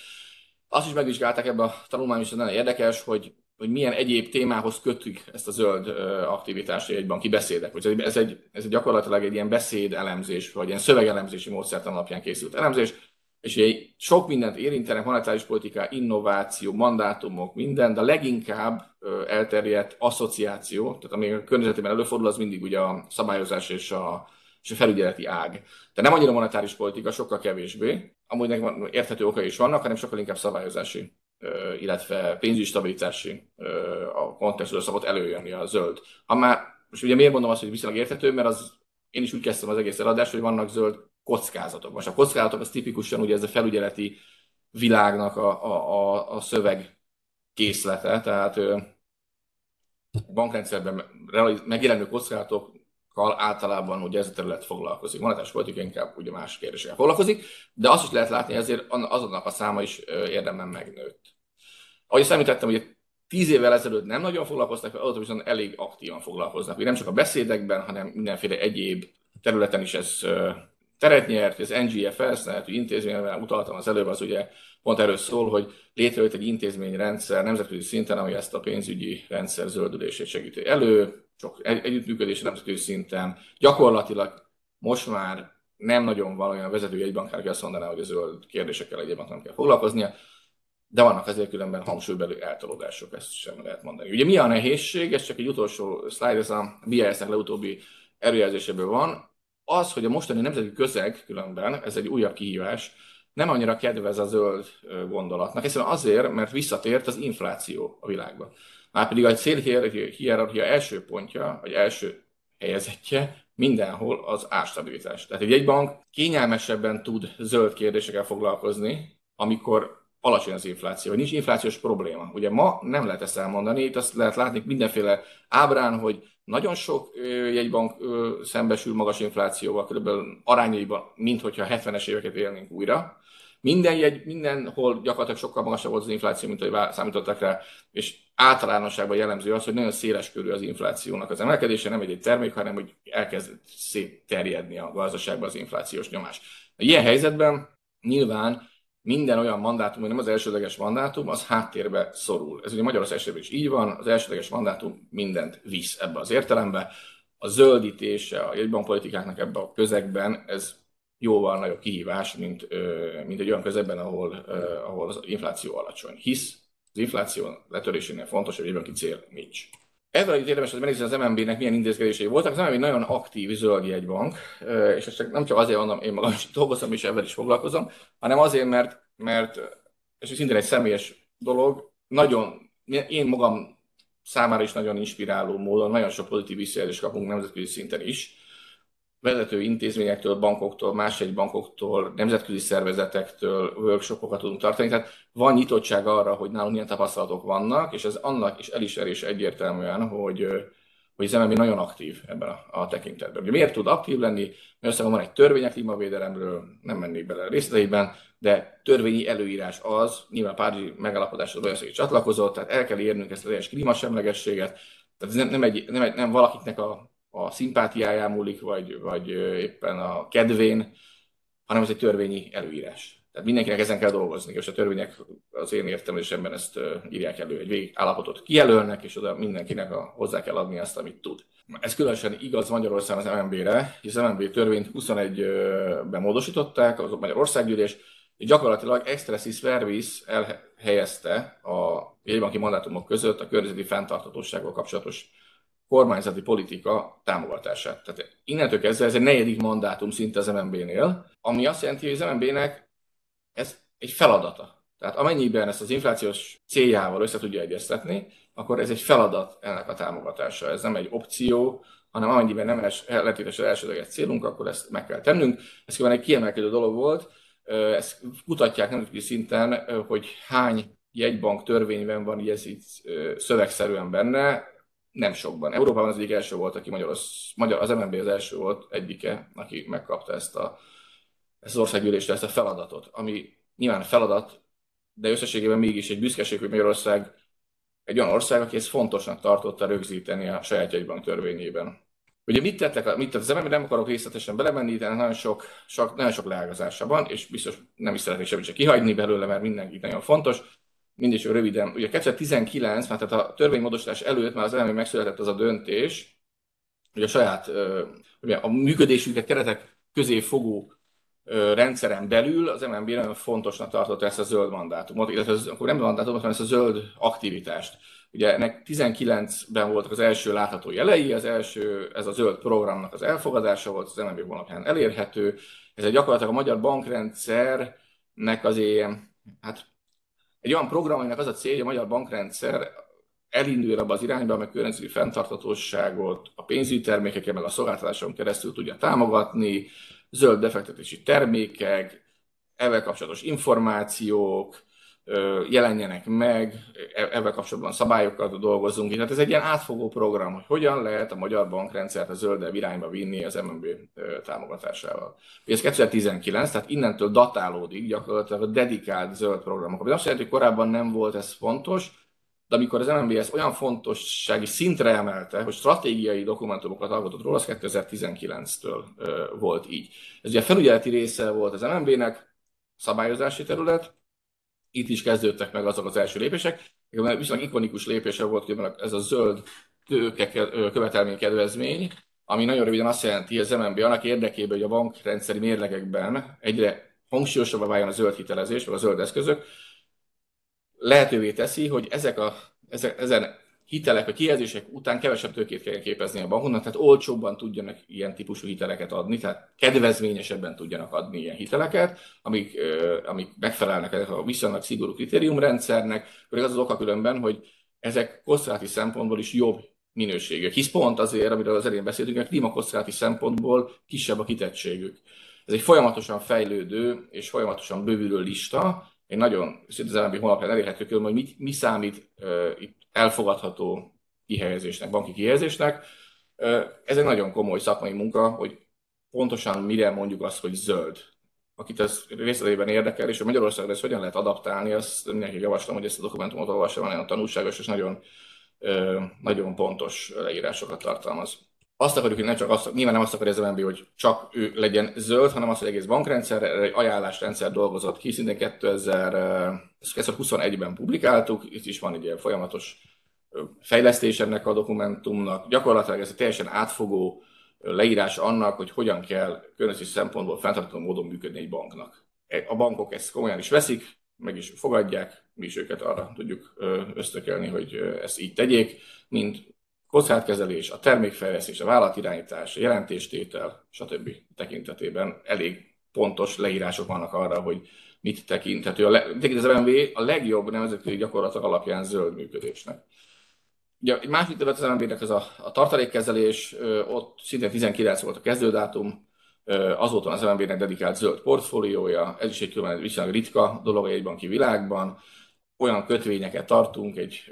Speaker 1: Azt is megvizsgálták ebbe a tanulmány, is nagyon érdekes, hogy, hogy milyen egyéb témához kötjük ezt a zöld aktivitást egy banki beszédek. Hogy ez, egy, ez egy gyakorlatilag egy ilyen beszéd elemzés, vagy ilyen szövegelemzési módszertan alapján készült elemzés, és egy sok mindent érintenek, monetáris politika, innováció, mandátumok, minden, de a leginkább elterjedt asszociáció, tehát ami a környezetében előfordul, az mindig ugye a szabályozás és a, és a felügyeleti ág. Tehát nem annyira monetáris politika, sokkal kevésbé. Amúgy érthető okai is vannak, hanem sokkal inkább szabályozási, illetve pénzügyi stabilitási a kontextusra szokott előjönni a zöld. Ha már, most ugye miért mondom azt, hogy viszonylag érthető, mert az, én is úgy kezdtem az egész eladást, hogy vannak zöld kockázatok. Most a kockázatok az tipikusan ugye ez a felügyeleti világnak a, a, a, a szöveg készlete, tehát bankrendszerben megjelenő kockázatok általában ugye ez a terület foglalkozik. Monetáris politika inkább ugye más kérdésekkel foglalkozik, de azt is lehet látni, ezért azonnak a száma is érdemben megnőtt. Ahogy számítettem, hogy tíz évvel ezelőtt nem nagyon foglalkoztak, azóta viszont elég aktívan foglalkoznak. Ugye nem csak a beszédekben, hanem mindenféle egyéb területen is ez teret nyert, az NGFS, tehát hogy intézményben utaltam az előbb, az ugye pont erről szól, hogy létrejött egy intézményrendszer nemzetközi szinten, ami ezt a pénzügyi rendszer zöldülését segíti elő, sok együttműködés nemzetközi szinten. Gyakorlatilag most már nem nagyon van olyan vezető jegybankár, aki azt mondaná, hogy a zöld kérdésekkel egy nem kell foglalkoznia, de vannak azért különben hangsúlybelül eltolódások, ezt sem lehet mondani. Ugye mi a nehézség, ez csak egy utolsó slide, ez a BIS-nek leutóbbi előjelzéséből van, az, hogy a mostani nemzeti közeg különben, ez egy újabb kihívás, nem annyira kedvez a zöld gondolatnak, hiszen azért, mert visszatért az infláció a világban. Márpedig a célhierarchia első pontja, vagy első helyezettje mindenhol az árstabilitás. Tehát egy bank kényelmesebben tud zöld kérdésekkel foglalkozni, amikor alacsony az infláció, vagy nincs inflációs probléma. Ugye ma nem lehet ezt elmondani, itt azt lehet látni mindenféle ábrán, hogy nagyon sok jegybank szembesül magas inflációval, körülbelül arányaiban, mint hogyha 70-es éveket élnénk újra. Minden jegy, mindenhol gyakorlatilag sokkal magasabb volt az infláció, mint hogy számítottak rá, és általánosságban jellemző az, hogy nagyon széles körül az inflációnak az emelkedése, nem egy, egy termék, hanem hogy elkezd szép terjedni a gazdaságban az inflációs nyomás. Ilyen helyzetben nyilván minden olyan mandátum, hogy nem az elsődleges mandátum, az háttérbe szorul. Ez ugye Magyarország esetben is így van, az elsődleges mandátum mindent visz ebbe az értelembe. A zöldítése a jegybankpolitikáknak ebbe a közegben, ez jóval nagyobb kihívás, mint, mint egy olyan közegben, ahol, ahol az infláció alacsony. Hisz az infláció letörésénél fontos, hogy jegybanki cél nincs. Ezzel itt érdemes megnézni az MNB-nek milyen intézkedései voltak. Az MNB nagyon aktív zöld jegybank, és ezt nem csak azért mondom, én magam is dolgozom, és ebben is foglalkozom, hanem azért, mert, mert és szintén egy személyes dolog, nagyon, én magam számára is nagyon inspiráló módon, nagyon sok pozitív visszajelzést kapunk nemzetközi szinten is, vezető intézményektől, bankoktól, más egy bankoktól, nemzetközi szervezetektől workshopokat tudunk tartani. Tehát van nyitottság arra, hogy nálunk milyen tapasztalatok vannak, és ez annak is elismerés egyértelműen, hogy, hogy az MNB nagyon aktív ebben a, a tekintetben. Miért tud aktív lenni? Mert van egy törvény a klímavédelemről, nem mennék bele részleteiben, de törvényi előírás az, nyilván Párizsi megállapodáshoz Magyarország csatlakozott, tehát el kell érnünk ezt a teljes klímasemlegességet, tehát ez nem, nem, egy, nem, egy, nem valakiknek a a szimpátiáján múlik, vagy, vagy éppen a kedvén, hanem ez egy törvényi előírás. Tehát mindenkinek ezen kell dolgozni, és a törvények az én értelmezésemben ezt írják elő, egy végig állapotot kijelölnek, és oda mindenkinek a, hozzá kell adni azt, amit tud. Ez különösen igaz Magyarországon az MNB-re, hisz az MNB törvényt 21-ben módosították, az Magyarországgyűlés, és gyakorlatilag expressis verbis elhelyezte a jegybanki mandátumok között a környezeti fenntartatósággal kapcsolatos kormányzati politika támogatását. Tehát innentől kezdve ez egy negyedik mandátum szinte az MNB-nél, ami azt jelenti, hogy az MNB-nek ez egy feladata. Tehát amennyiben ezt az inflációs céljával össze tudja egyeztetni, akkor ez egy feladat ennek a támogatása. Ez nem egy opció, hanem amennyiben nem es, letétes az elsődleges célunk, akkor ezt meg kell tennünk. Ez kíván egy kiemelkedő dolog volt. Ezt kutatják nemzetközi szinten, hogy hány jegybank törvényben van ez így szövegszerűen benne nem sokban. Európában az egyik első volt, aki Magyaros, Magyar, az MNB az első volt, egyike, aki megkapta ezt, a, ezt az országgyűlésre ezt a feladatot, ami nyilván feladat, de összességében mégis egy büszkeség, hogy Magyarország egy olyan ország, aki ezt fontosnak tartotta rögzíteni a saját jegybank törvényében. Ugye mit tettek, mit tett az MNB, nem akarok részletesen belemenni, de nagyon sok, sok, nagyon sok leágazása van, és biztos nem is szeretnék semmit se kihagyni belőle, mert mindenki nagyon fontos mindig csak röviden. Ugye 2019, már tehát a törvénymódosítás előtt már az elemi megszületett az a döntés, hogy a saját a működésünket keretek közé fogó rendszeren belül az MNB nagyon fontosnak tartotta ezt a zöld mandátumot, illetve az, akkor nem mandátumot, hanem ezt a zöld aktivitást. Ugye ennek 19-ben voltak az első látható jelei, az első, ez a zöld programnak az elfogadása volt, az MNB honlapján elérhető. Ez egy gyakorlatilag a magyar bankrendszernek az ilyen, hát egy olyan program, aminek az a célja, hogy a magyar bankrendszer elindul abba az irányba, amely környezeti fenntarthatóságot a pénzügyi termékeken, meg a szolgáltatáson keresztül tudja támogatni, zöld befektetési termékek, ezzel kapcsolatos információk, jelenjenek meg, ebben kapcsolatban szabályokat dolgozunk. Tehát ez egy ilyen átfogó program, hogy hogyan lehet a magyar bankrendszert a zöldebb irányba vinni az MNB támogatásával. Ez 2019, tehát innentől datálódik gyakorlatilag a dedikált zöld programok. Ami azt jelenti, hogy korábban nem volt ez fontos, de amikor az MNB ezt olyan fontossági szintre emelte, hogy stratégiai dokumentumokat alkotott róla, az 2019-től volt így. Ez ugye a felügyeleti része volt az MNB-nek, szabályozási terület, itt is kezdődtek meg azok az első lépések. Viszonylag ikonikus lépése volt ez a zöld tőke követelménykedvezmény, ami nagyon röviden azt jelenti, hogy az MNB annak érdekében, hogy a bankrendszeri mérlegekben egyre hangsúlyosabbá váljon a zöld hitelezés, vagy a zöld eszközök, lehetővé teszi, hogy ezek a, ezek, ezen hitelek vagy kijelzések után kevesebb tőkét kell képezni a bankoknak, tehát olcsóbban tudjanak ilyen típusú hiteleket adni, tehát kedvezményesebben tudjanak adni ilyen hiteleket, amik, amik megfelelnek a viszonylag szigorú kritériumrendszernek, pedig az az oka különben, hogy ezek kockázati szempontból is jobb minőségűek. Hisz pont azért, amiről az elején beszéltünk, a klímakockázati szempontból kisebb a kitettségük. Ez egy folyamatosan fejlődő és folyamatosan bővülő lista, egy nagyon szinte az honlapján elérhető hogy mi, mi számít uh, itt elfogadható kihelyezésnek, banki kihelyezésnek. Ez egy nagyon komoly szakmai munka, hogy pontosan mire mondjuk azt, hogy zöld. Akit ez részletében érdekel, és a Magyarországra ezt hogyan lehet adaptálni, azt mindenki javaslom, hogy ezt a dokumentumot olvassa, van nagyon tanulságos és nagyon, nagyon pontos leírásokat tartalmaz. Azt akarjuk, hogy nem csak azt, nyilván nem azt akarja az MNB, hogy csak ő legyen zöld, hanem azt, hogy egész bankrendszer, egy ajánlásrendszer dolgozott ki, szintén 2021-ben publikáltuk, itt is van egy ilyen folyamatos fejlesztés ennek a dokumentumnak. Gyakorlatilag ez egy teljesen átfogó leírás annak, hogy hogyan kell környezeti szempontból fenntartható módon működni egy banknak. A bankok ezt komolyan is veszik, meg is fogadják, mi is őket arra tudjuk ösztökelni, hogy ezt így tegyék, mint kockázatkezelés, a termékfejlesztés, a vállalatirányítás, a jelentéstétel, stb. tekintetében elég pontos leírások vannak arra, hogy mit tekinthető. A, le, az MNV a legjobb nemzetközi gyakorlatok alapján zöld működésnek. Ugye egy másik terület az MNV-nek az a, a tartalékkezelés, ott szintén 19 volt a kezdődátum, azóta az MNB-nek dedikált zöld portfóliója, ez is egy különben viszonylag ritka dolog egy banki világban. Olyan kötvényeket tartunk, egy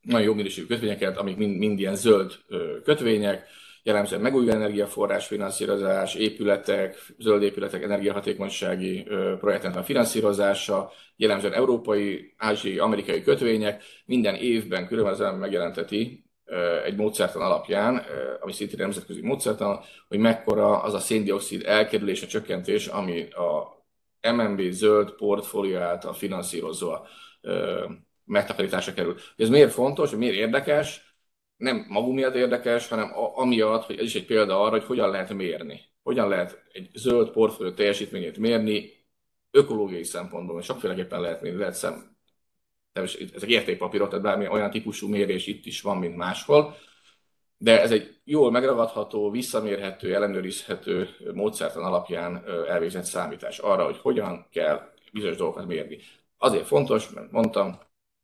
Speaker 1: nagyon jó minőségű kötvényeket, amik mind, mind ilyen zöld kötvények, jellemzően megújuló energiaforrás finanszírozás, épületek, zöld épületek energiahatékonysági projektnek a finanszírozása, jellemzően európai, ázsiai, amerikai kötvények, minden évben különbözően megjelenteti egy módszertan alapján, ami szintén nemzetközi módszertan, hogy mekkora az a széndiokszid elkerülés, a csökkentés, ami a MNB zöld portfólió által finanszírozva megtakarításra kerül. Ez miért fontos, miért érdekes? Nem magunk miatt érdekes, hanem amiatt, hogy ez is egy példa arra, hogy hogyan lehet mérni. Hogyan lehet egy zöld portfólió teljesítményét mérni ökológiai szempontból, és sokféleképpen lehet mérni. Lehet szem, ezek értékpapírok, tehát bármi olyan típusú mérés itt is van, mint máshol, de ez egy jól megragadható, visszamérhető, ellenőrizhető módszertan alapján elvégzett számítás arra, hogy hogyan kell bizonyos dolgokat mérni. Azért fontos, mert mondtam,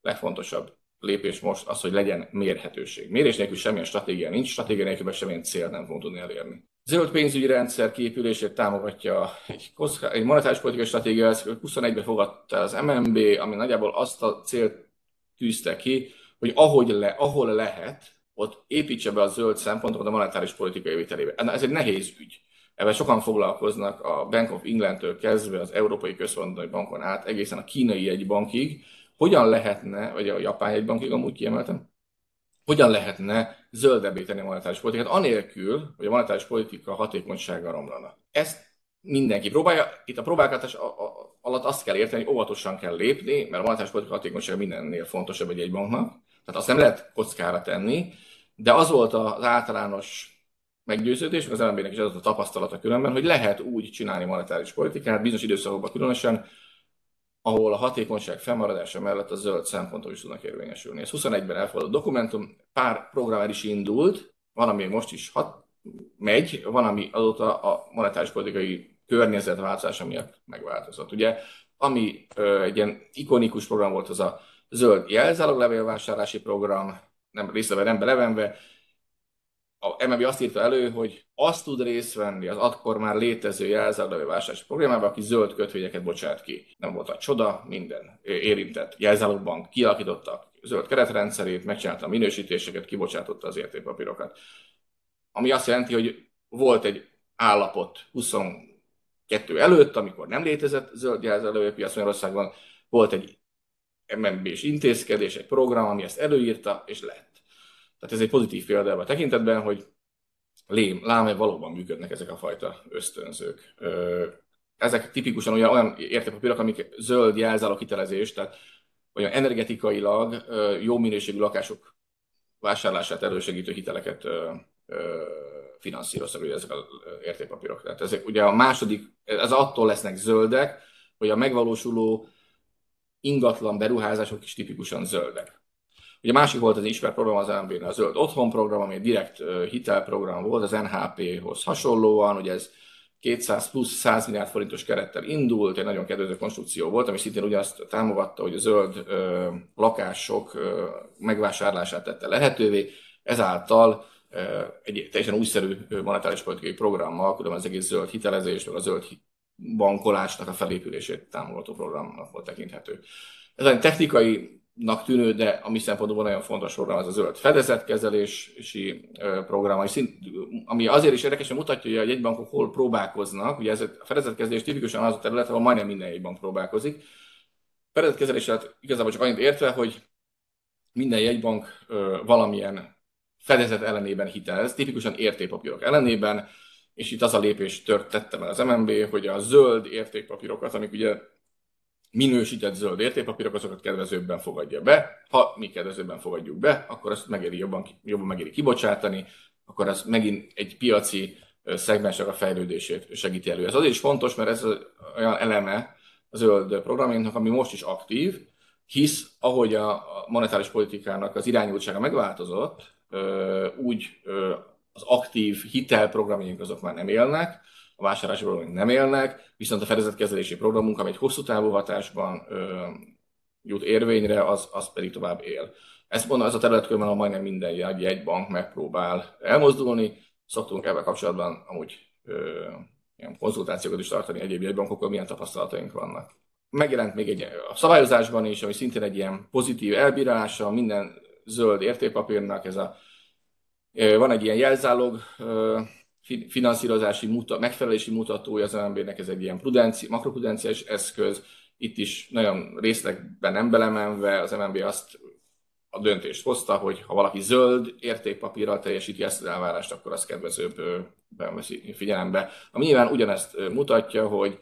Speaker 1: legfontosabb lépés most az, hogy legyen mérhetőség. Mérés nélkül semmilyen stratégia nincs, stratégia nélkül semmilyen cél nem fogunk tudni elérni. Zöld pénzügyi rendszer kiépülését támogatja egy, egy monetáris politikai stratégia, 21-ben fogadta az MNB, ami nagyjából azt a célt tűzte ki, hogy ahogy le, ahol lehet, ott építse be a zöld szempontokat a monetáris politikai vitelébe. Ez egy nehéz ügy. Ebben sokan foglalkoznak a Bank of England-től kezdve az Európai Központi Bankon át, egészen a kínai egybankig, hogyan lehetne, vagy a japán egybankig amúgy kiemeltem, hogyan lehetne zöldebbé tenni a monetáris politikát, anélkül, hogy a monetáris politika hatékonysága romlana. Ezt mindenki próbálja. Itt a próbálgatás alatt azt kell érteni, hogy óvatosan kell lépni, mert a monetáris politika hatékonysága mindennél fontosabb egy banknak. Tehát azt nem lehet kockára tenni, de az volt az általános meggyőződés, az embernek is az a tapasztalata különben, hogy lehet úgy csinálni monetáris politikát, bizonyos időszakokban különösen, ahol a hatékonyság fennmaradása mellett a zöld szempontok is tudnak érvényesülni. Ez 21-ben elfogadott dokumentum, pár program is indult, van, ami most is hat, megy, van, ami azóta a monetáris politikai környezet változása miatt megváltozott. Ugye, ami ö, egy ilyen ikonikus program volt, az a zöld jelzáloglevélvásárlási program, nem részleve, nem belevenve, a MNB azt írta elő, hogy azt tud részt venni az akkor már létező jelzáloglevő vásárlási programjában, aki zöld kötvényeket bocsát ki. Nem volt a csoda, minden érintett jelzálogbank kialakította zöld keretrendszerét, megcsinálta a minősítéseket, kibocsátotta az értékpapírokat. Ami azt jelenti, hogy volt egy állapot 22 előtt, amikor nem létezett zöld jelzáloglevé piac Magyarországon, volt egy MNB-s intézkedés, egy program, ami ezt előírta, és lett. Tehát ez egy pozitív példa a tekintetben, hogy lém, lám, valóban működnek ezek a fajta ösztönzők. Ezek tipikusan olyan, értékpapírok, amik zöld jelzálog hitelezés, tehát olyan energetikailag jó minőségű lakások vásárlását elősegítő hiteleket finanszíroznak ugye ezek az értékpapírok. Tehát ezek ugye a második, ez attól lesznek zöldek, hogy a megvalósuló ingatlan beruházások is tipikusan zöldek. Ugye másik volt az ismert program az MB, a Zöld Otthon program, ami egy direkt hitelprogram volt az NHP-hoz hasonlóan, ugye ez 200 plusz 100 milliárd forintos kerettel indult, egy nagyon kedvező konstrukció volt, ami szintén ugyanazt támogatta, hogy a zöld ö, lakások ö, megvásárlását tette lehetővé, ezáltal ö, egy teljesen újszerű monetáris politikai programmal, különben az egész zöld hitelezés, vagy a zöld bankolásnak a felépülését támogató programnak volt tekinthető. Ez egy technikai nak tűnő, de a mi szempontból nagyon fontos program az a zöld fedezetkezelési program, ami azért is érdekes, hogy mutatja, hogy a jegybankok hol próbálkoznak. Ugye ez a fedezetkezelés tipikusan az a terület, ahol majdnem minden jegybank próbálkozik. Fedezetkezelés hát igazából csak annyit értve, hogy minden jegybank valamilyen fedezet ellenében hitelez, tipikusan értékpapírok ellenében, és itt az a lépés tört tette el az MNB, hogy a zöld értékpapírokat, amik ugye minősített zöld értékpapírok, azokat kedvezőbben fogadja be. Ha mi kedvezőbben fogadjuk be, akkor azt megéri jobban, jobban megéri kibocsátani, akkor az megint egy piaci szegmensek a fejlődését segíti elő. Ez azért is fontos, mert ez olyan eleme a zöld programjának, ami most is aktív, hisz ahogy a monetáris politikának az irányultsága megváltozott, úgy az aktív hitelprogramjaink azok már nem élnek, a programok nem élnek, viszont a fedezetkezelési programunk, ami egy hosszú távú hatásban jut érvényre, az, az pedig tovább él. Ezt mondom, ez a terület körben majdnem minden jegybank megpróbál elmozdulni. Szoktunk ebben kapcsolatban amúgy ö, ilyen konzultációkat is tartani egyéb jegybankokkal, milyen tapasztalataink vannak. Megjelent még egy a szabályozásban is, ami szintén egy ilyen pozitív elbírálása minden zöld értékpapírnak, ez a, van egy ilyen jelzálog finanszírozási muta, megfelelési mutatója az MNB-nek, ez egy ilyen prudenci, makroprudenciális eszköz, itt is nagyon részlegben nem belemenve az MNB azt a döntést hozta, hogy ha valaki zöld értékpapírral teljesíti ezt az elvárást, akkor az kedvezőbben veszi figyelembe. Ami nyilván ugyanezt mutatja, hogy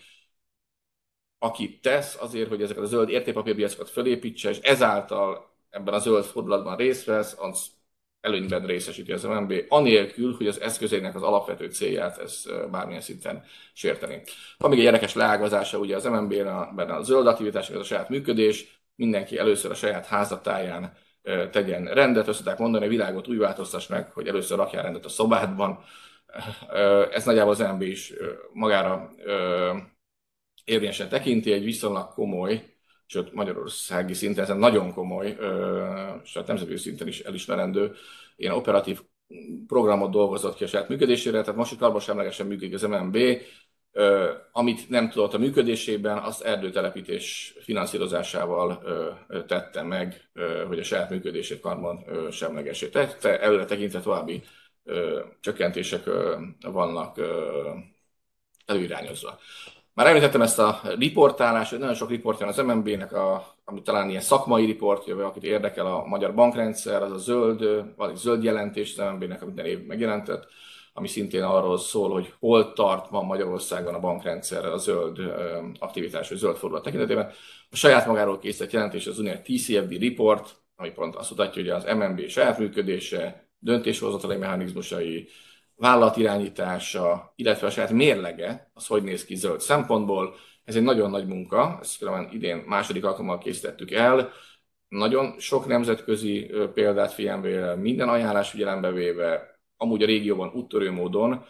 Speaker 1: aki tesz azért, hogy ezeket a zöld értékpapírpiacokat fölépítse, és ezáltal ebben a zöld fordulatban részt vesz, az előnyben részesíti az MNB, anélkül, hogy az eszközeinek az alapvető célját ez bármilyen szinten sérteni. Van még egy érdekes leágazása ugye az MNB-ben a zöld aktivitás, ez a saját működés, mindenki először a saját házatáján tegyen rendet, össze mondani, a világot úgy változtass meg, hogy először rakjál rendet a szobádban. Ez nagyjából az MNB is magára érvényesen tekinti, egy viszonylag komoly, sőt Magyarországi szinten ez nagyon komoly, és a nemzetközi szinten is elismerendő, ilyen operatív programot dolgozott ki a saját működésére, tehát most itt semlegesen működik az MNB, amit nem tudott a működésében, azt erdőtelepítés finanszírozásával tette meg, hogy a saját működését karban semlegesé tette. Előre tekintve további csökkentések vannak előirányozva. Már említettem ezt a riportálást, hogy nagyon sok riport jön az MNB-nek, a, ami talán ilyen szakmai riport, jövő, akit érdekel a magyar bankrendszer, az a zöld, vagy egy zöld jelentés az MNB-nek, amit minden év megjelentett, ami szintén arról szól, hogy hol tart van Magyarországon a bankrendszer a zöld aktivitás, vagy zöld fordulat tekintetében. A saját magáról készített jelentés az úgynevezett TCFD report, ami pont azt mutatja, hogy az MNB saját működése, döntéshozatali mechanizmusai, vállalatirányítása, illetve a saját mérlege, az hogy néz ki zöld szempontból. Ez egy nagyon nagy munka, ezt különben idén második alkalommal készítettük el, nagyon sok nemzetközi példát figyelembe minden ajánlás figyelembe véve, amúgy a régióban úttörő módon,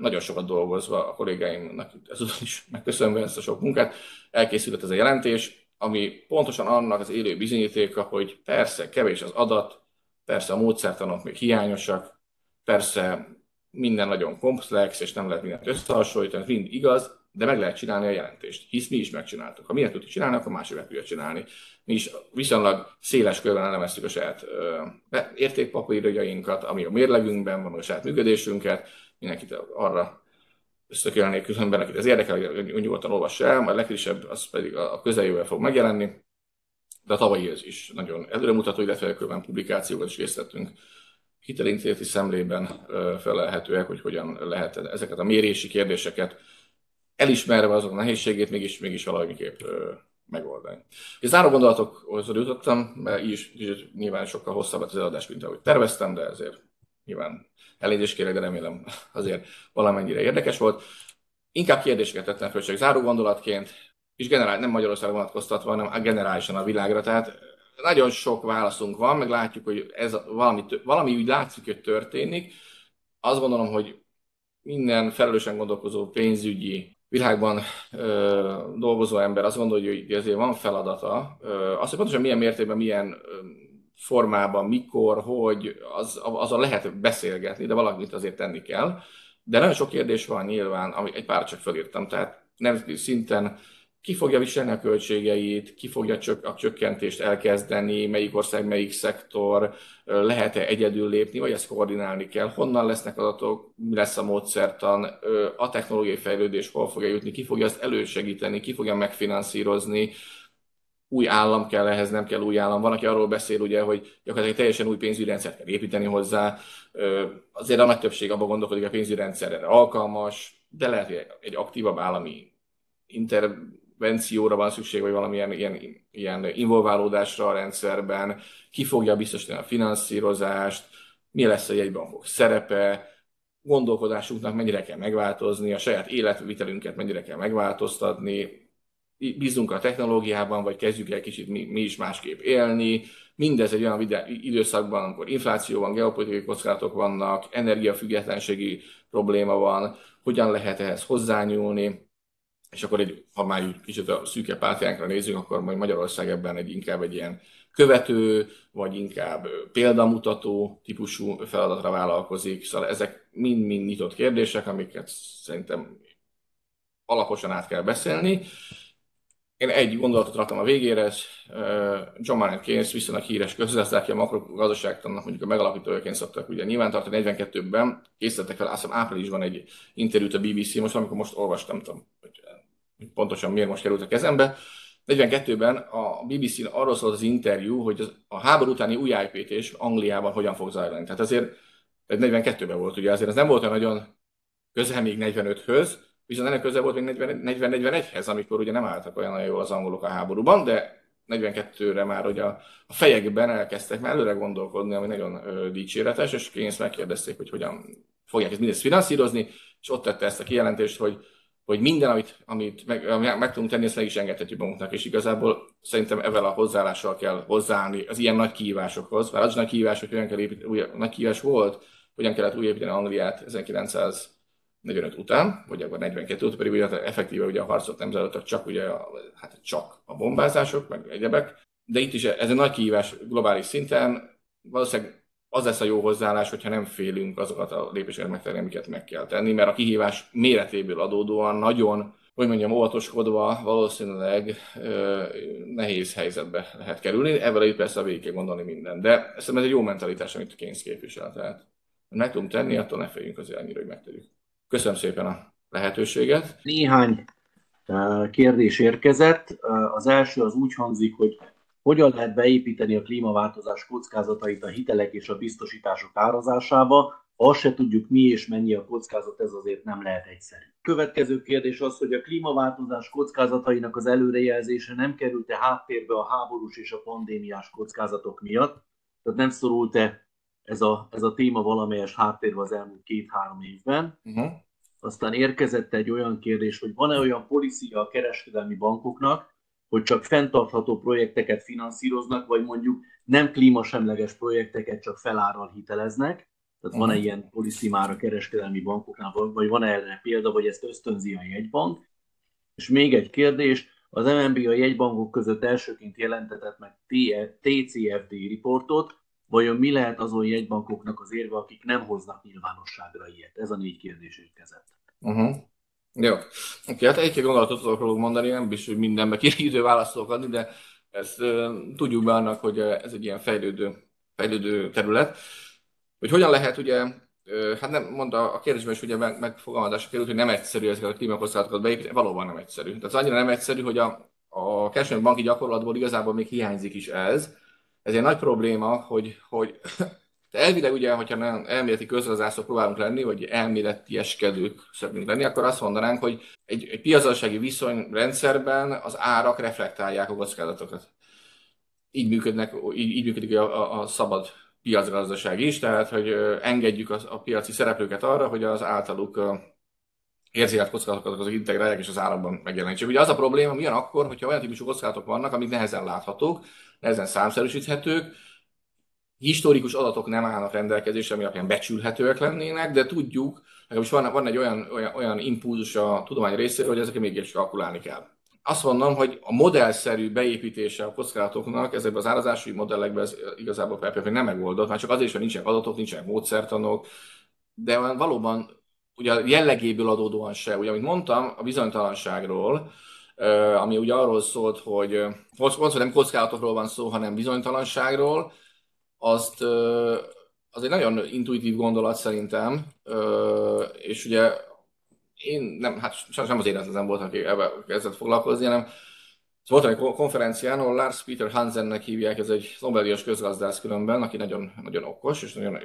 Speaker 1: nagyon sokat dolgozva a kollégáimnak ezúttal is megköszönve ezt a sok munkát, elkészült ez a jelentés, ami pontosan annak az élő bizonyítéka, hogy persze kevés az adat, persze a módszertanok még hiányosak, persze minden nagyon komplex, és nem lehet mindent összehasonlítani, ez mind igaz, de meg lehet csinálni a jelentést, hisz mi is megcsináltuk. Ha mi tudjuk csinálni, akkor mások meg tudja csinálni. Mi is viszonylag széles körben elemeztük a saját értékpapírjainkat, ami a mérlegünkben van, a saját működésünket, mindenkit arra összökélnék különben, akit ez érdekel, nyugodtan olvassa el, majd legfrissebb az pedig a közeljövőben fog megjelenni, de a tavalyi ez is nagyon előremutató, illetve különben publikációkat is készítettünk hitelintézeti szemlében felelhetőek, hogy hogyan lehet ezeket a mérési kérdéseket elismerve azok a nehézségét mégis, mégis valamiképp megoldani. És záró gondolatokhoz jutottam, mert így is, így nyilván sokkal hosszabb az eladás, mint ahogy terveztem, de ezért nyilván elnézést kérek, de remélem azért valamennyire érdekes volt. Inkább kérdéseket tettem föl, csak záró gondolatként, és generál, nem Magyarországra vonatkoztatva, hanem generálisan a világra. Tehát nagyon sok válaszunk van, meg látjuk, hogy ez valami, valami úgy látszik, hogy történik. Azt gondolom, hogy minden felelősen gondolkozó pénzügyi világban ö, dolgozó ember azt gondolja, hogy ezért van feladata. Ö, azt, hogy pontosan milyen mértékben, milyen ö, formában, mikor, hogy, az, azon lehet beszélgetni, de valamit azért tenni kell. De nagyon sok kérdés van nyilván, ami egy pár csak felírtam, tehát nemzeti szinten ki fogja viselni a költségeit, ki fogja a csökkentést elkezdeni, melyik ország, melyik szektor, lehet-e egyedül lépni, vagy ezt koordinálni kell, honnan lesznek adatok, mi lesz a módszertan, a technológiai fejlődés hol fogja jutni, ki fogja ezt elősegíteni, ki fogja megfinanszírozni, új állam kell ehhez, nem kell új állam. Van, aki arról beszél, ugye, hogy gyakorlatilag teljesen új pénzügyi rendszert kell építeni hozzá. Azért a nagy többség abban gondolkodik, hogy a pénzügyi rendszer alkalmas, de lehet, hogy egy aktívabb állami inter intervencióra van szükség, vagy valamilyen ilyen, ilyen involválódásra a rendszerben, ki fogja biztosítani a finanszírozást, mi lesz a jegybankok szerepe, gondolkodásunknak mennyire kell megváltozni, a saját életvitelünket mennyire kell megváltoztatni, bízunk a technológiában, vagy kezdjük el kicsit mi, mi is másképp élni. Mindez egy olyan időszakban, amikor infláció van, geopolitikai kockázatok vannak, energiafüggetlenségi probléma van, hogyan lehet ehhez hozzányúlni, és akkor egy, ha már egy kicsit a szűke pártjánkra nézzük, akkor majd Magyarország ebben egy inkább egy ilyen követő, vagy inkább példamutató típusú feladatra vállalkozik. Szóval ezek mind-mind nyitott kérdések, amiket szerintem alaposan át kell beszélni. Én egy gondolatot raktam a végére, John Maynard Keynes viszonylag híres közgazdász, aki a makrogazdaságtannak mondjuk a megalapítójaként szoktak ugye nyilvántartani 42-ben, készítettek fel, azt hiszem áprilisban egy interjút a BBC, most amikor most olvastam, tudom, hogy pontosan miért most került a kezembe. 42-ben a BBC-n arról szólt az interjú, hogy a háború utáni újjáépítés Angliában hogyan fog zajlani. Tehát azért 42-ben volt, ugye azért ez nem volt olyan nagyon közel még 45-höz, viszont ennek közel volt még 40-41-hez, amikor ugye nem álltak olyan jól az angolok a háborúban, de 42-re már hogy a, a fejekben elkezdtek már előre gondolkodni, ami nagyon ö, dicséretes, és Keynes megkérdezték, hogy hogyan fogják ezt mindezt finanszírozni, és ott tette ezt a kijelentést, hogy hogy minden, amit, amit meg, meg, tudunk tenni, ezt meg is engedhetjük magunknak, és igazából szerintem ezzel a hozzáállással kell hozzáállni az ilyen nagy kihívásokhoz, mert az nagy kihívás, hogy hogyan kell építeni, új, nagy kihívás volt, hogyan kellett újépíteni Angliát 1945 után, vagy akkor 42 után, pedig ugye effektíve ugye a harcot nem zajlottak csak ugye a, hát csak a bombázások, meg egyebek, de itt is ez egy nagy kihívás globális szinten, valószínűleg az lesz a jó hozzáállás, hogyha nem félünk azokat a lépéseket megtenni, amiket meg kell tenni, mert a kihívás méretéből adódóan nagyon, hogy mondjam, óvatoskodva valószínűleg ö, nehéz helyzetbe lehet kerülni. Ebből itt persze végig kell gondolni minden. De szerintem ez egy jó mentalitás, amit Keynes képvisel. Tehát meg tudunk tenni, attól ne féljünk azért annyira, hogy megtegyük. Köszönöm szépen a lehetőséget.
Speaker 2: Néhány kérdés érkezett. Az első az úgy hangzik, hogy hogyan lehet beépíteni a klímaváltozás kockázatait a hitelek és a biztosítások árazásába, ha azt se tudjuk mi és mennyi a kockázat, ez azért nem lehet egyszerű. Következő kérdés az, hogy a klímaváltozás kockázatainak az előrejelzése nem került-e háttérbe a háborús és a pandémiás kockázatok miatt, tehát nem szorult-e ez a, ez a téma valamelyes háttérbe az elmúlt két-három évben. Uh-huh. Aztán érkezett egy olyan kérdés, hogy van-e olyan policia a kereskedelmi bankoknak, hogy csak fenntartható projekteket finanszíroznak, vagy mondjuk nem klímasemleges projekteket csak felárral hiteleznek. Tehát van-e mhm. ilyen policy már a kereskedelmi bankoknál, vagy van-e erre példa, vagy ezt ösztönzi a jegybank? És még egy kérdés, az MNB a jegybankok között elsőként jelentetett meg TCFD riportot, vajon mi lehet azon jegybankoknak az érve, akik nem hoznak nyilvánosságra ilyet? Ez a négy kérdés érkezett.
Speaker 1: Uh-huh. Jó. Oké, hát egy-két gondolatot róluk mondani, nem biztos, hogy mindenbe kielégítő választ tudok adni, de ezt uh, tudjuk be annak, hogy ez egy ilyen fejlődő, fejlődő terület. Hogy hogyan lehet ugye, hát nem mondta a kérdésben is ugye meg, megfogalmazásra került, hogy nem egyszerű ezeket a klímakockázatokat beépíteni, valóban nem egyszerű. Tehát az annyira nem egyszerű, hogy a, a kereskedelmi banki gyakorlatból igazából még hiányzik is ez. Ez egy nagy probléma, hogy, hogy de elvileg ugye, hogyha nem elméleti közgazdászok próbálunk lenni, vagy elméleti eskedők szeretnénk lenni, akkor azt mondanánk, hogy egy, egy piacgazdasági viszonyrendszerben az árak reflektálják a kockázatokat. Így, működnek, így, így működik a, a, a szabad piacgazdaság is, tehát hogy engedjük a, a piaci szereplőket arra, hogy az általuk érzékelt kockázatokat azok integrálják és az árakban megjelenítsék. Ugye az a probléma, milyen akkor, hogyha olyan típusú kockázatok vannak, amik nehezen láthatók, nehezen számszerűsíthetők, historikus adatok nem állnak rendelkezésre, ami alapján becsülhetőek lennének, de tudjuk, hogy van, van egy olyan, olyan, olyan impulzus a tudomány részéről, hogy ezeket mégis kalkulálni kell. Azt mondom, hogy a modellszerű beépítése a kockázatoknak ezekben az árazási modellekben ez igazából persze nem megoldott, már csak azért is, hogy nincsenek adatok, nincsenek módszertanok, de valóban ugye a jellegéből adódóan se. Ugye, amit mondtam a bizonytalanságról, ami ugye arról szólt, hogy, hogy nem kockázatokról van szó, hanem bizonytalanságról, azt az egy nagyon intuitív gondolat szerintem, és ugye én nem, hát sajnos nem az életem volt, aki ebben kezdett foglalkozni, hanem voltam egy konferencián, ahol Lars Peter Hansennek hívják, ez egy Nobel-díjas közgazdász különben, aki nagyon, nagyon okos, és nagyon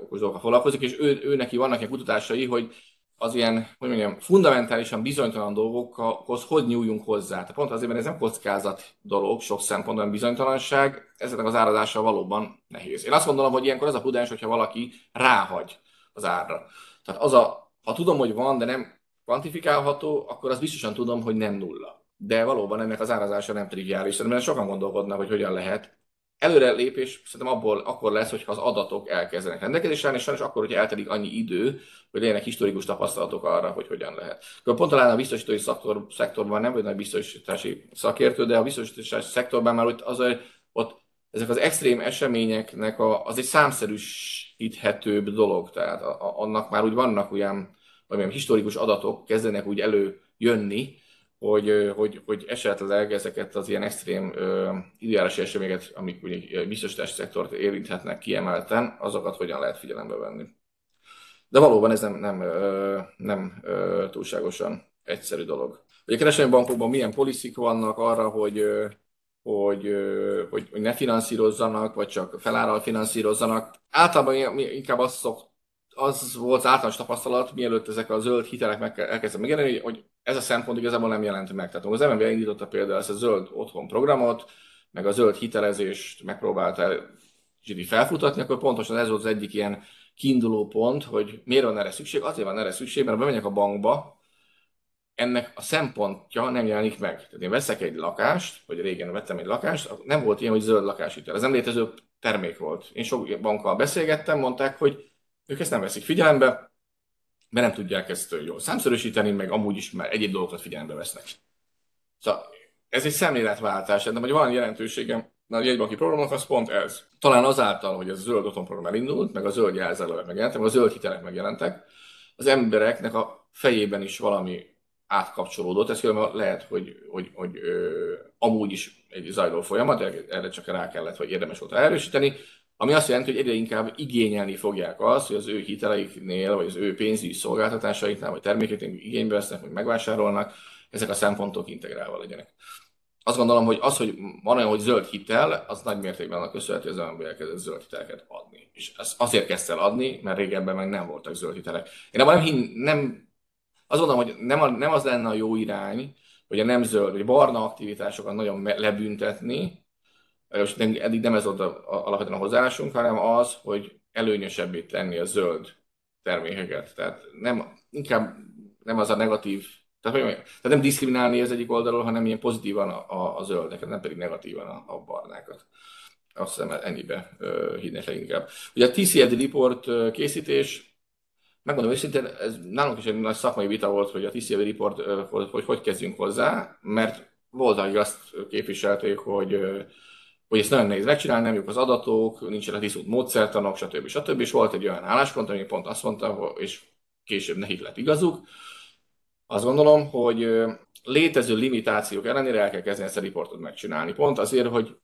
Speaker 1: okos dolgokkal foglalkozik, és ő, ő neki vannak ilyen kutatásai, hogy az ilyen, hogy mondjam, fundamentálisan bizonytalan dolgokhoz hogy nyúljunk hozzá. Tehát pont azért, mert ez nem kockázat dolog, sok szempontból bizonytalanság, ezeknek az árazása valóban nehéz. Én azt gondolom, hogy ilyenkor az a prudens, hogyha valaki ráhagy az árra. Tehát az a, ha tudom, hogy van, de nem kvantifikálható, akkor az biztosan tudom, hogy nem nulla. de valóban ennek az árazása nem triviális. Szerintem sokan gondolkodnak, hogy hogyan lehet. Előre lépés szerintem abból akkor lesz, hogyha az adatok elkezdenek rendelkezésre állni, és sajnos akkor, hogyha eltelik annyi idő, hogy legyenek historikus tapasztalatok arra, hogy hogyan lehet. Pont talán a biztosítói szektor, szektorban nem vagy nagy biztosítási szakértő, de a biztosítási szektorban már ott, az, ott ezek az extrém eseményeknek a, az egy számszerűsíthetőbb dolog, tehát a, a, annak már úgy vannak olyan, olyan historikus adatok kezdenek úgy előjönni, hogy, hogy, hogy esetleg ezeket az ilyen extrém időjárási eseményeket, amik ugye biztosítási szektort érinthetnek kiemelten, azokat hogyan lehet figyelembe venni. De valóban ez nem, nem, nem túlságosan egyszerű dolog. Ugye a kereskedelmi bankokban milyen poliszik vannak arra, hogy, hogy, hogy, hogy ne finanszírozzanak, vagy csak feláral finanszírozzanak. Általában inkább az, szok, az volt az általános tapasztalat, mielőtt ezek a zöld hitelek meg, elkezdtek megjelenni, hogy ez a szempont igazából nem jelent meg. Tehát az MNB indította például ezt a zöld otthon programot, meg a zöld hitelezést megpróbálta felfutatni, akkor pontosan ez volt az egyik ilyen kiinduló pont, hogy miért van erre szükség? Azért van erre szükség, mert ha bemegyek a bankba, ennek a szempontja nem jelenik meg. Tehát én veszek egy lakást, vagy régen vettem egy lakást, nem volt ilyen, hogy zöld lakáshitel. Ez nem létező termék volt. Én sok bankkal beszélgettem, mondták, hogy ők ezt nem veszik figyelembe, mert nem tudják ezt jól számszerűsíteni, meg amúgy is már egyéb dolgokat figyelembe vesznek. Szóval ez egy szemléletváltás, de hogy van jelentőségem a jegybanki programnak, az pont ez. Talán azáltal, hogy a zöld otthonprogram elindult, meg a zöld jelzálók megjelentek, meg a zöld hitelek megjelentek, az embereknek a fejében is valami átkapcsolódott. Ez különben lehet, hogy, hogy, hogy ö, amúgy is egy zajló folyamat, erre csak rá kellett, vagy érdemes volt erősíteni, ami azt jelenti, hogy egyre inkább igényelni fogják azt, hogy az ő hiteleiknél, vagy az ő pénzügyi szolgáltatásaiknál, vagy termékeiknél igénybe vesznek, vagy megvásárolnak, ezek a szempontok integrálva legyenek. Azt gondolom, hogy az, hogy van olyan, hogy zöld hitel, az nagy mértékben a köszönhető, az ember elkezdett zöld hiteleket adni. És ezt azért kezdte el adni, mert régebben meg nem voltak zöld hitelek. Én abban nem, hin, nem azt gondolom, hogy nem, a, nem az lenne a jó irány, hogy a nem zöld, vagy barna aktivitásokat nagyon lebüntetni, és eddig nem ez volt a, alapvetően a hozzáállásunk, hanem az, hogy előnyösebbé tenni a zöld termékeket. Tehát nem, inkább nem az a negatív, tehát, tehát nem diszkriminálni az egyik oldalról, hanem ilyen pozitívan a, a, a zöldeket, nem pedig negatívan a, a barnákat. Azt hiszem ennyibe hívnek leginkább. Ugye a TCFD report készítés, megmondom őszintén, ez nálunk is egy nagy szakmai vita volt, hogy a TCFD report, hogy hogy kezdjünk hozzá, mert volt, akik azt képviselték, hogy hogy ezt nagyon nehéz megcsinálni, nem jók az adatok, nincsenek tisztult módszertanok, stb. stb. És volt egy olyan álláspont, ami pont azt mondta, és később nekik lett igazuk. Azt gondolom, hogy létező limitációk ellenére el kell kezdeni ezt a riportot megcsinálni. Pont azért, hogy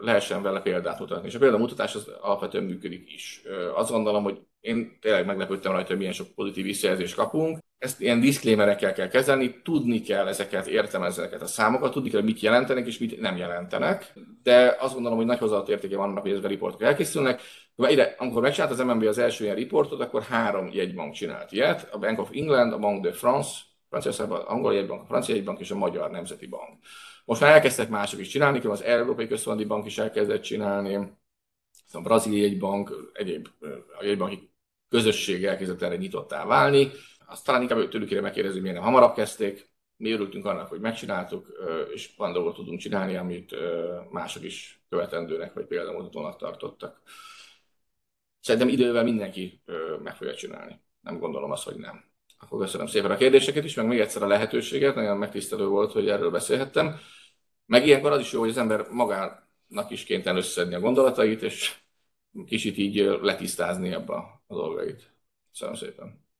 Speaker 1: lehessen vele példát mutatni. És a példamutatás az alapvetően működik is. Azt gondolom, hogy én tényleg meglepődtem rajta, hogy milyen sok pozitív visszajelzést kapunk. Ezt ilyen diszklémerekkel kell kezelni, tudni kell ezeket, értelmezni ezeket a számokat, tudni kell, mit jelentenek és mit nem jelentenek. De azt gondolom, hogy nagy hozzáadott értéke vannak, hogy ezek a riportok elkészülnek. Ide, amikor megcsinált az MNB az első ilyen riportot, akkor három jegybank csinált ilyet. A Bank of England, a Bank de France, Franciaországban angol jegybank, a francia jegybank és a magyar nemzeti bank. Most már elkezdtek mások is csinálni, az Európai Központi Bank is elkezdett csinálni, a brazil jegybank, egyéb a jegybanki közösség elkezdett erre nyitottá válni. Azt talán inkább tőlük kéne megkérdezni, miért nem hamarabb kezdték. Mi örültünk annak, hogy megcsináltuk, és van dolgot tudunk csinálni, amit mások is követendőnek vagy példamutatónak tartottak. Szerintem idővel mindenki meg fogja csinálni. Nem gondolom azt, hogy nem. Akkor köszönöm szépen a kérdéseket is, meg még egyszer a lehetőséget. Nagyon megtisztelő volt, hogy erről beszélhettem. Meg ilyenkor az is jó, hogy az ember magának is kénytelen összedni a gondolatait, és kicsit így letisztázni ebbe a dolgait. Köszönöm szépen.